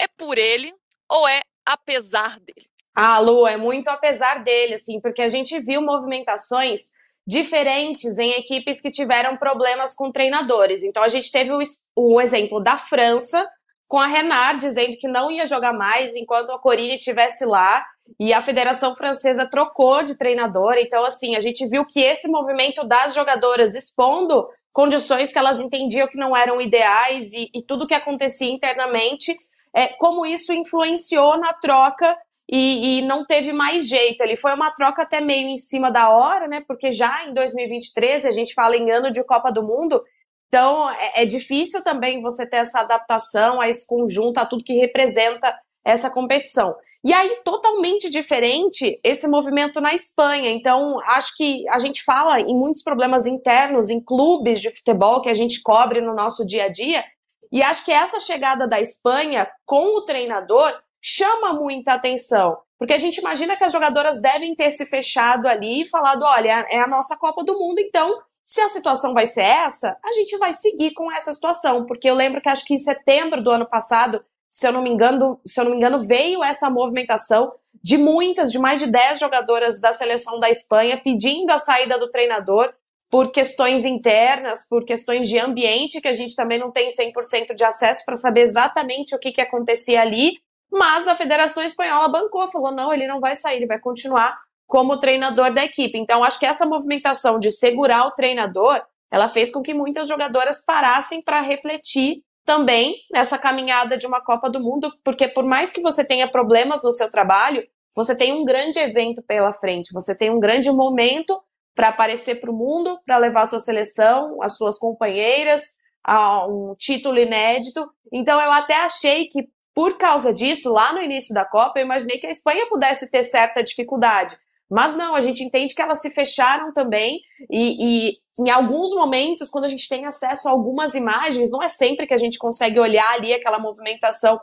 é por ele ou é apesar dele? Ah, Lu, é muito apesar dele, assim, porque a gente viu movimentações diferentes em equipes que tiveram problemas com treinadores. Então a gente teve o, o exemplo da França, com a Renard dizendo que não ia jogar mais enquanto a Corine estivesse lá, e a Federação Francesa trocou de treinador. Então, assim, a gente viu que esse movimento das jogadoras expondo condições que elas entendiam que não eram ideais e, e tudo que acontecia internamente, é, como isso influenciou na troca e, e, não teve mais jeito. Ele foi uma troca até meio em cima da hora, né? Porque já em 2023 a gente fala em ano de Copa do Mundo, então é, é difícil também você ter essa adaptação a esse conjunto, a tudo que representa essa competição. E aí, totalmente diferente esse movimento na Espanha. Então, acho que a gente fala em muitos problemas internos, em clubes de futebol que a gente cobre no nosso dia a dia. E acho que essa chegada da Espanha com o treinador chama muita atenção. Porque a gente imagina que as jogadoras devem ter se fechado ali e falado: olha, é a nossa Copa do Mundo, então, se a situação vai ser essa, a gente vai seguir com essa situação. Porque eu lembro que acho que em setembro do ano passado, se eu não me engano, se eu não me engano, veio essa movimentação de muitas, de mais de 10 jogadoras da seleção da Espanha pedindo a saída do treinador por questões internas, por questões de ambiente, que a gente também não tem 100% de acesso para saber exatamente o que, que acontecia ali. Mas a Federação Espanhola bancou, falou: não, ele não vai sair, ele vai continuar como treinador da equipe. Então, acho que essa movimentação de segurar o treinador, ela fez com que muitas jogadoras parassem para refletir também nessa caminhada de uma Copa do Mundo, porque por mais que você tenha problemas no seu trabalho, você tem um grande evento pela frente, você tem um grande momento para aparecer para o mundo, para levar a sua seleção, as suas companheiras, a um título inédito. Então eu até achei que por causa disso, lá no início da Copa, eu imaginei que a Espanha pudesse ter certa dificuldade. Mas não, a gente entende que elas se fecharam também e, e, em alguns momentos, quando a gente tem acesso a algumas imagens, não é sempre que a gente consegue olhar ali aquela movimentação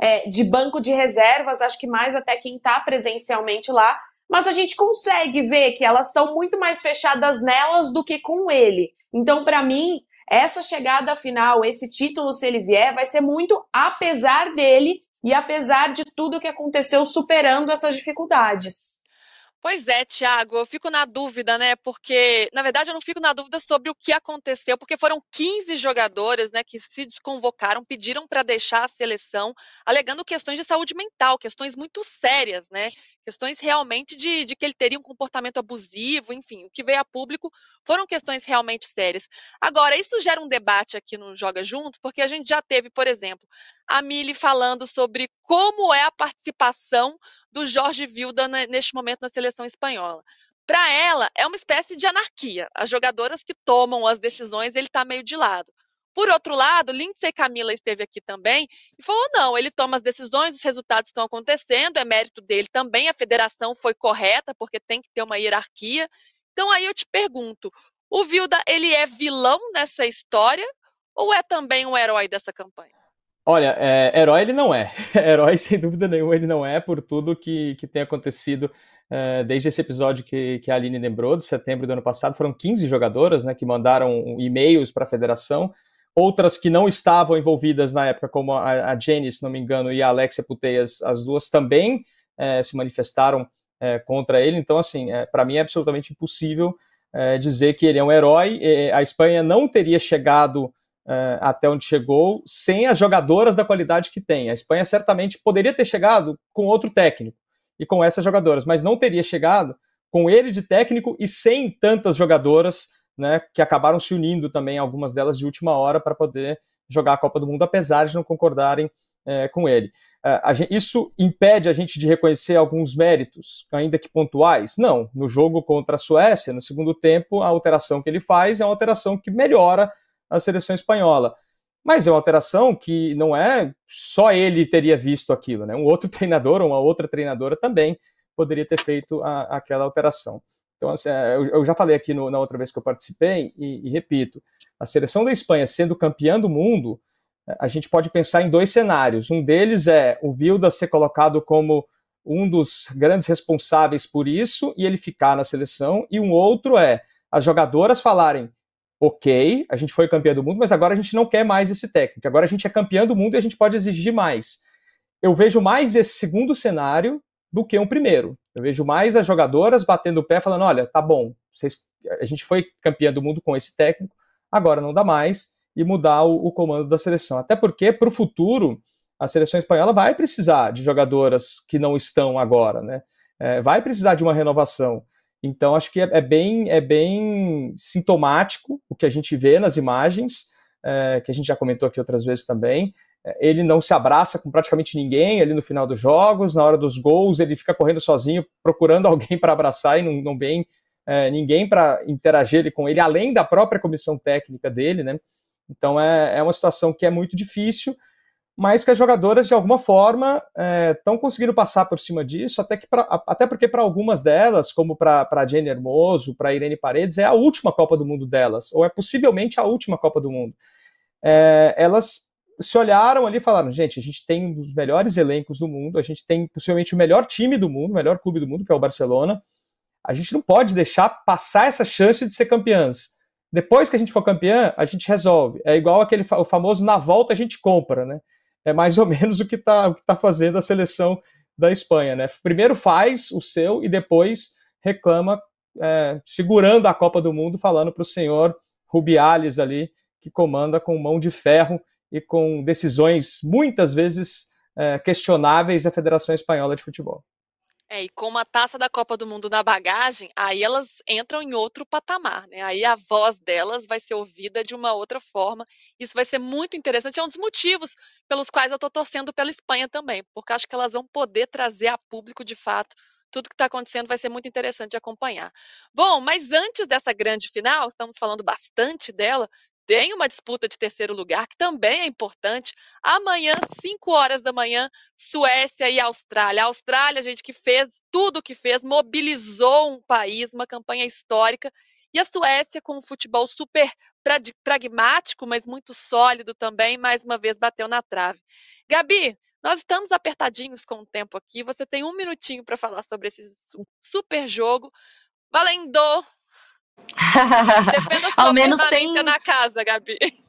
é, de banco de reservas, acho que mais até quem está presencialmente lá, mas a gente consegue ver que elas estão muito mais fechadas nelas do que com ele. Então, para mim, essa chegada final, esse título, se ele vier, vai ser muito apesar dele e apesar de tudo que aconteceu, superando essas dificuldades. Pois é, Thiago, eu fico na dúvida, né? Porque, na verdade, eu não fico na dúvida sobre o que aconteceu, porque foram 15 jogadores, né, que se desconvocaram, pediram para deixar a seleção, alegando questões de saúde mental, questões muito sérias, né? Questões realmente de, de que ele teria um comportamento abusivo, enfim, o que veio a público foram questões realmente sérias. Agora, isso gera um debate aqui no Joga Junto, porque a gente já teve, por exemplo, a Mili falando sobre como é a participação do Jorge Vilda neste momento na seleção espanhola. Para ela, é uma espécie de anarquia. As jogadoras que tomam as decisões, ele está meio de lado. Por outro lado, Lindsay Camila esteve aqui também e falou: não, ele toma as decisões, os resultados estão acontecendo, é mérito dele também, a federação foi correta, porque tem que ter uma hierarquia. Então aí eu te pergunto: o Vilda, ele é vilão nessa história ou é também um herói dessa campanha? Olha, é, herói ele não é. herói, sem dúvida nenhuma, ele não é por tudo que, que tem acontecido é, desde esse episódio que, que a Aline lembrou, de setembro do ano passado. Foram 15 jogadoras né, que mandaram e-mails para a federação, outras que não estavam envolvidas na época, como a, a Jenny, se não me engano, e a Alexia Puteias, as duas também é, se manifestaram é, contra ele. Então, assim, é, para mim é absolutamente impossível é, dizer que ele é um herói. a Espanha não teria chegado uh, até onde chegou, sem as jogadoras da qualidade que tem. A Espanha certamente poderia ter chegado com outro técnico e com essas jogadoras, mas não teria chegado com ele de técnico e sem tantas jogadoras, né, que acabaram se unindo também, algumas delas de última hora, para poder jogar a Copa do Mundo, apesar de não concordarem é, com ele. É, gente, isso impede a gente de reconhecer alguns méritos, ainda que pontuais? Não. No jogo contra a Suécia, no segundo tempo, a alteração que ele faz é uma alteração que melhora a seleção espanhola. Mas é uma alteração que não é só ele teria visto aquilo, né? Um outro treinador ou uma outra treinadora também poderia ter feito a, aquela alteração. Então, assim, é, eu, eu, já falei aqui no, na outra vez que eu participei, e, e, repito: a seleção da Espanha sendo campeã do mundo, a gente pode pensar em dois cenários. Um deles é o Vilda ser colocado como um dos grandes responsáveis por isso e ele ficar na seleção, e um outro é as jogadoras falarem: ok, a gente foi campeão do mundo, mas agora a gente não quer mais esse técnico. Agora a gente é campeão do mundo e a gente pode exigir mais. Eu vejo mais esse segundo cenário do que um primeiro. Eu vejo mais as jogadoras batendo o pé, falando: olha, tá bom, vocês, a gente foi campeão do mundo com esse técnico, agora não dá mais, e mudar o, o comando da seleção. Até porque, para o futuro, a seleção espanhola vai precisar de jogadoras que não estão agora, né? É, vai precisar de uma renovação. Então, acho que é, é, bem, é bem sintomático o que a gente vê nas imagens, é, que a gente já comentou aqui outras vezes também. É, ele não se abraça com praticamente ninguém ali no final dos jogos, na hora dos gols, ele fica correndo sozinho, procurando alguém para abraçar e não, não vem é, ninguém para interagir com ele, além da própria comissão técnica dele, né? Então é, é uma situação que é muito difícil mas que as jogadoras, de alguma forma, estão é, conseguindo passar por cima disso, até, que pra, até porque para algumas delas, como para a Jenny Hermoso, para Irene Paredes, é a última Copa do Mundo delas, ou é possivelmente a última Copa do Mundo. É, elas se olharam ali e falaram: gente, a gente tem um dos melhores elencos do mundo, a gente tem possivelmente o melhor time do mundo, o melhor clube do mundo, que é o Barcelona. A gente não pode deixar passar essa chance de ser campeãs. Depois que a gente for campeã, a gente resolve. É igual aquele o famoso na volta a gente compra, né? É mais ou menos o que está tá fazendo a seleção da Espanha. Né? Primeiro faz o seu e depois reclama, é, segurando a Copa do Mundo, falando para o senhor Rubiales ali, que comanda com mão de ferro e com decisões muitas vezes é, questionáveis da Federação Espanhola de Futebol. É, e com uma taça da Copa do Mundo na bagagem, aí elas entram em outro patamar, né? Aí a voz delas vai ser ouvida de uma outra forma. Isso vai ser muito interessante. É um dos motivos pelos quais eu estou torcendo pela Espanha também, porque acho que elas vão poder trazer a público de fato tudo que está acontecendo vai ser muito interessante acompanhar. Bom, mas antes dessa grande final, estamos falando bastante dela, tem uma disputa de terceiro lugar, que também é importante. Amanhã, 5 horas da manhã, Suécia e Austrália. A Austrália, gente, que fez tudo o que fez, mobilizou um país, uma campanha histórica. E a Suécia, com um futebol super pragmático, mas muito sólido também, mais uma vez bateu na trave. Gabi, nós estamos apertadinhos com o tempo aqui. Você tem um minutinho para falar sobre esse super jogo. Valendo! Ao menos sem na casa, Gabi.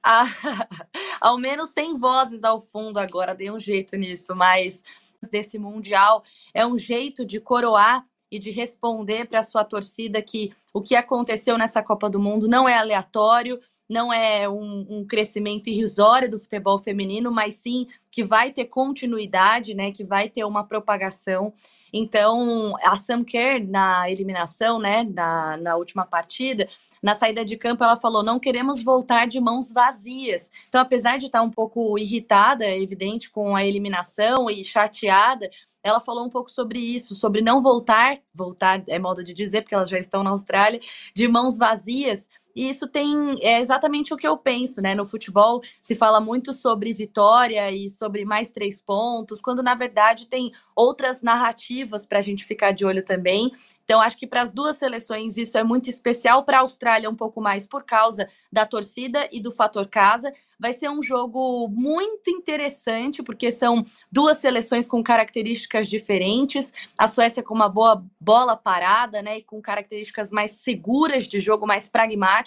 Ah, ao menos sem vozes ao fundo agora, dei um jeito nisso, mas desse mundial é um jeito de coroar e de responder para a sua torcida que o que aconteceu nessa Copa do Mundo não é aleatório, não é um, um, crescimento irrisório do futebol feminino, mas sim que vai ter continuidade, né? Que vai ter uma propagação. Então, a Sam Kerr, na eliminação, né? Na, na última partida, na saída de campo, ela falou: não queremos voltar de mãos vazias. Então, apesar de estar um pouco irritada, é evidente, com a eliminação e chateada, ela falou um pouco sobre isso, sobre não voltar, voltar é modo de dizer, porque elas já estão na Austrália, de mãos vazias, e isso tem é exatamente o que eu penso, né? No futebol se fala muito sobre vitória e sobre mais três pontos, quando na verdade tem outras narrativas para a gente ficar de olho também. Então, acho que para as duas seleções isso é muito especial, para a Austrália um pouco mais por causa da torcida e do fator casa. Vai ser um jogo muito interessante, porque são duas seleções com características diferentes. A Suécia com uma boa bola parada, né? E com características mais seguras de jogo, mais pragmáticas,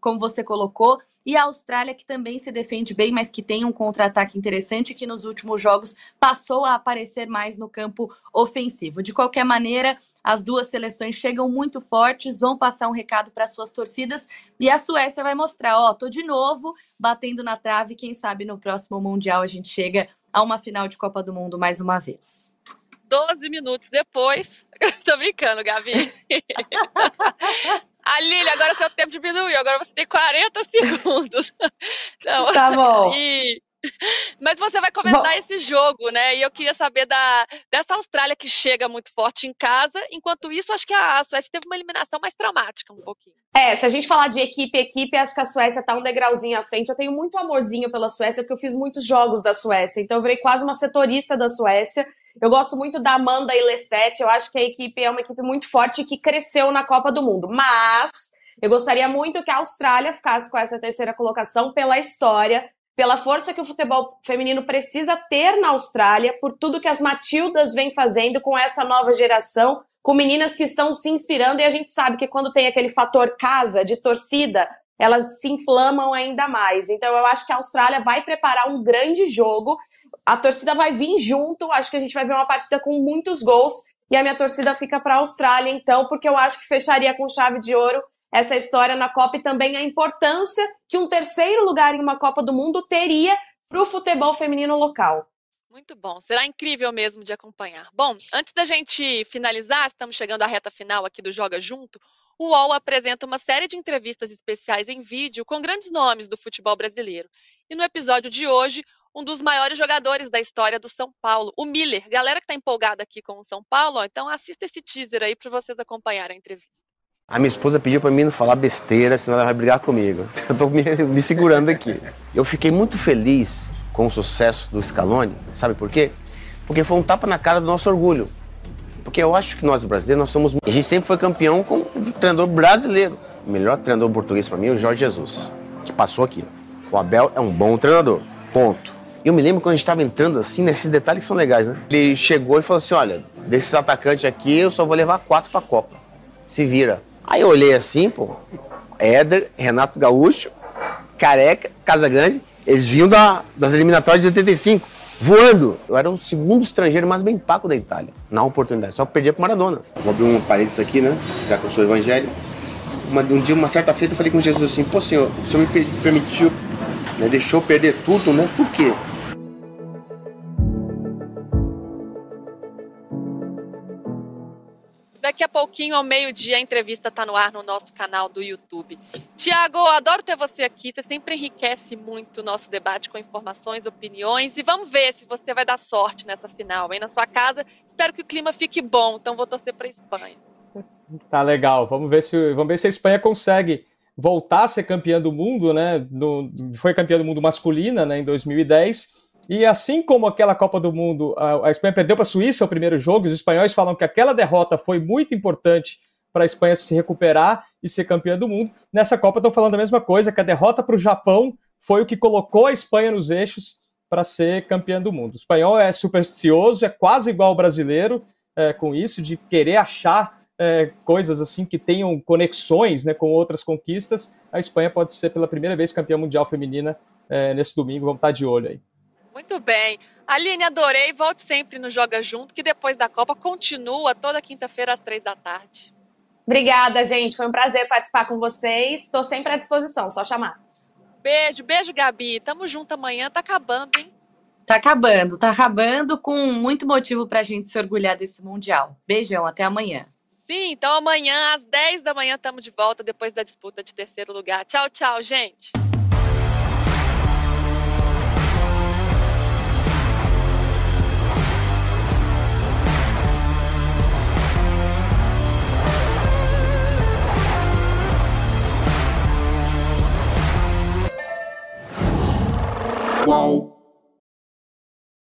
como você colocou e a Austrália, que também se defende bem, mas que tem um contra-ataque interessante, que nos últimos jogos passou a aparecer mais no campo ofensivo. De qualquer maneira, as duas seleções chegam muito fortes, vão passar um recado para suas torcidas e a Suécia vai mostrar: ó, tô de novo batendo na trave, quem sabe no próximo Mundial a gente chega a uma final de Copa do Mundo mais uma vez. 12 minutos depois. Tô brincando, Gabi. A Lili, agora seu tempo diminuiu, agora você tem 40 segundos. Não, tá bom. E... Mas você vai comentar bom. esse jogo, né? E eu queria saber da, dessa Austrália que chega muito forte em casa. Enquanto isso, acho que a Suécia teve uma eliminação mais traumática um pouquinho. É, se a gente falar de equipe, equipe, acho que a Suécia tá um degrauzinho à frente. Eu tenho muito amorzinho pela Suécia, porque eu fiz muitos jogos da Suécia. Então eu virei quase uma setorista da Suécia. Eu gosto muito da Amanda e Lestat. Eu acho que a equipe é uma equipe muito forte que cresceu na Copa do Mundo. Mas eu gostaria muito que a Austrália ficasse com essa terceira colocação pela história, pela força que o futebol feminino precisa ter na Austrália, por tudo que as Matildas vêm fazendo com essa nova geração, com meninas que estão se inspirando. E a gente sabe que quando tem aquele fator casa, de torcida, elas se inflamam ainda mais. Então eu acho que a Austrália vai preparar um grande jogo a torcida vai vir junto. Acho que a gente vai ver uma partida com muitos gols. E a minha torcida fica para a Austrália, então, porque eu acho que fecharia com chave de ouro essa história na Copa e também a importância que um terceiro lugar em uma Copa do Mundo teria para o futebol feminino local. Muito bom, será incrível mesmo de acompanhar. Bom, antes da gente finalizar, estamos chegando à reta final aqui do Joga Junto. O UOL apresenta uma série de entrevistas especiais em vídeo com grandes nomes do futebol brasileiro. E no episódio de hoje, um dos maiores jogadores da história do São Paulo, o Miller. Galera que está empolgada aqui com o São Paulo, ó, então assista esse teaser aí para vocês acompanharem a entrevista. A minha esposa pediu para mim não falar besteira, senão ela vai brigar comigo. Eu estou me, me segurando aqui. Eu fiquei muito feliz com o sucesso do Scaloni, sabe por quê? Porque foi um tapa na cara do nosso orgulho. Porque eu acho que nós brasileiros, nós somos. A gente sempre foi campeão com o treinador brasileiro. O melhor treinador português para mim é o Jorge Jesus, que passou aqui. O Abel é um bom treinador. Ponto. Eu me lembro quando a gente estava entrando assim, nesses detalhes que são legais, né? Ele chegou e falou assim: olha, desses atacantes aqui eu só vou levar quatro pra Copa. Se vira. Aí eu olhei assim, pô, Éder, Renato Gaúcho, Careca, Casagrande, eles vinham da, das eliminatórias de 85, voando. Eu era o segundo estrangeiro mais bem pago da Itália, na oportunidade. Só perdia pro Maradona. Vou abrir um parênteses aqui, né? Já que eu sou evangélico. Uma, um dia, uma certa feita, eu falei com Jesus assim: pô, senhor, o senhor me permitiu, né, deixou perder tudo, né? Por quê? Daqui a pouquinho, ao meio-dia, a entrevista está no ar no nosso canal do YouTube. Tiago, adoro ter você aqui. Você sempre enriquece muito o nosso debate com informações, opiniões. E vamos ver se você vai dar sorte nessa final, hein? Na sua casa. Espero que o clima fique bom, então vou torcer para a Espanha. Tá legal. Vamos ver se, vamos ver se a Espanha consegue voltar a ser campeã do mundo, né? No, foi campeã do mundo masculina né, em 2010 e assim como aquela Copa do Mundo, a, Espanha perdeu para a Suíça o primeiro jogo, os espanhóis falam que aquela derrota foi muito importante para a Espanha se recuperar e ser campeã do mundo. Nessa Copa estão falando a mesma coisa, que a derrota para o Japão foi o que colocou a Espanha nos eixos para ser campeã do mundo. O espanhol é supersticioso, é quase igual ao brasileiro é, com isso, de querer achar é, coisas assim que tenham conexões né, com outras conquistas. A Espanha pode ser pela primeira vez campeã mundial feminina é, nesse domingo, vamos estar de olho aí. Muito bem. Aline, adorei. Volte sempre no Joga Junto, que depois da Copa continua toda quinta-feira às três da tarde. Obrigada, gente. Foi um prazer participar com vocês. Estou sempre à disposição, só chamar. Beijo, beijo, Gabi. Tamo junto amanhã. Tá acabando, hein? Tá acabando, tá acabando com muito motivo pra gente se orgulhar desse Mundial. Beijão, até amanhã. Sim, então amanhã às 10 da manhã estamos de volta depois da disputa de terceiro lugar. Tchau, tchau, gente. whoa.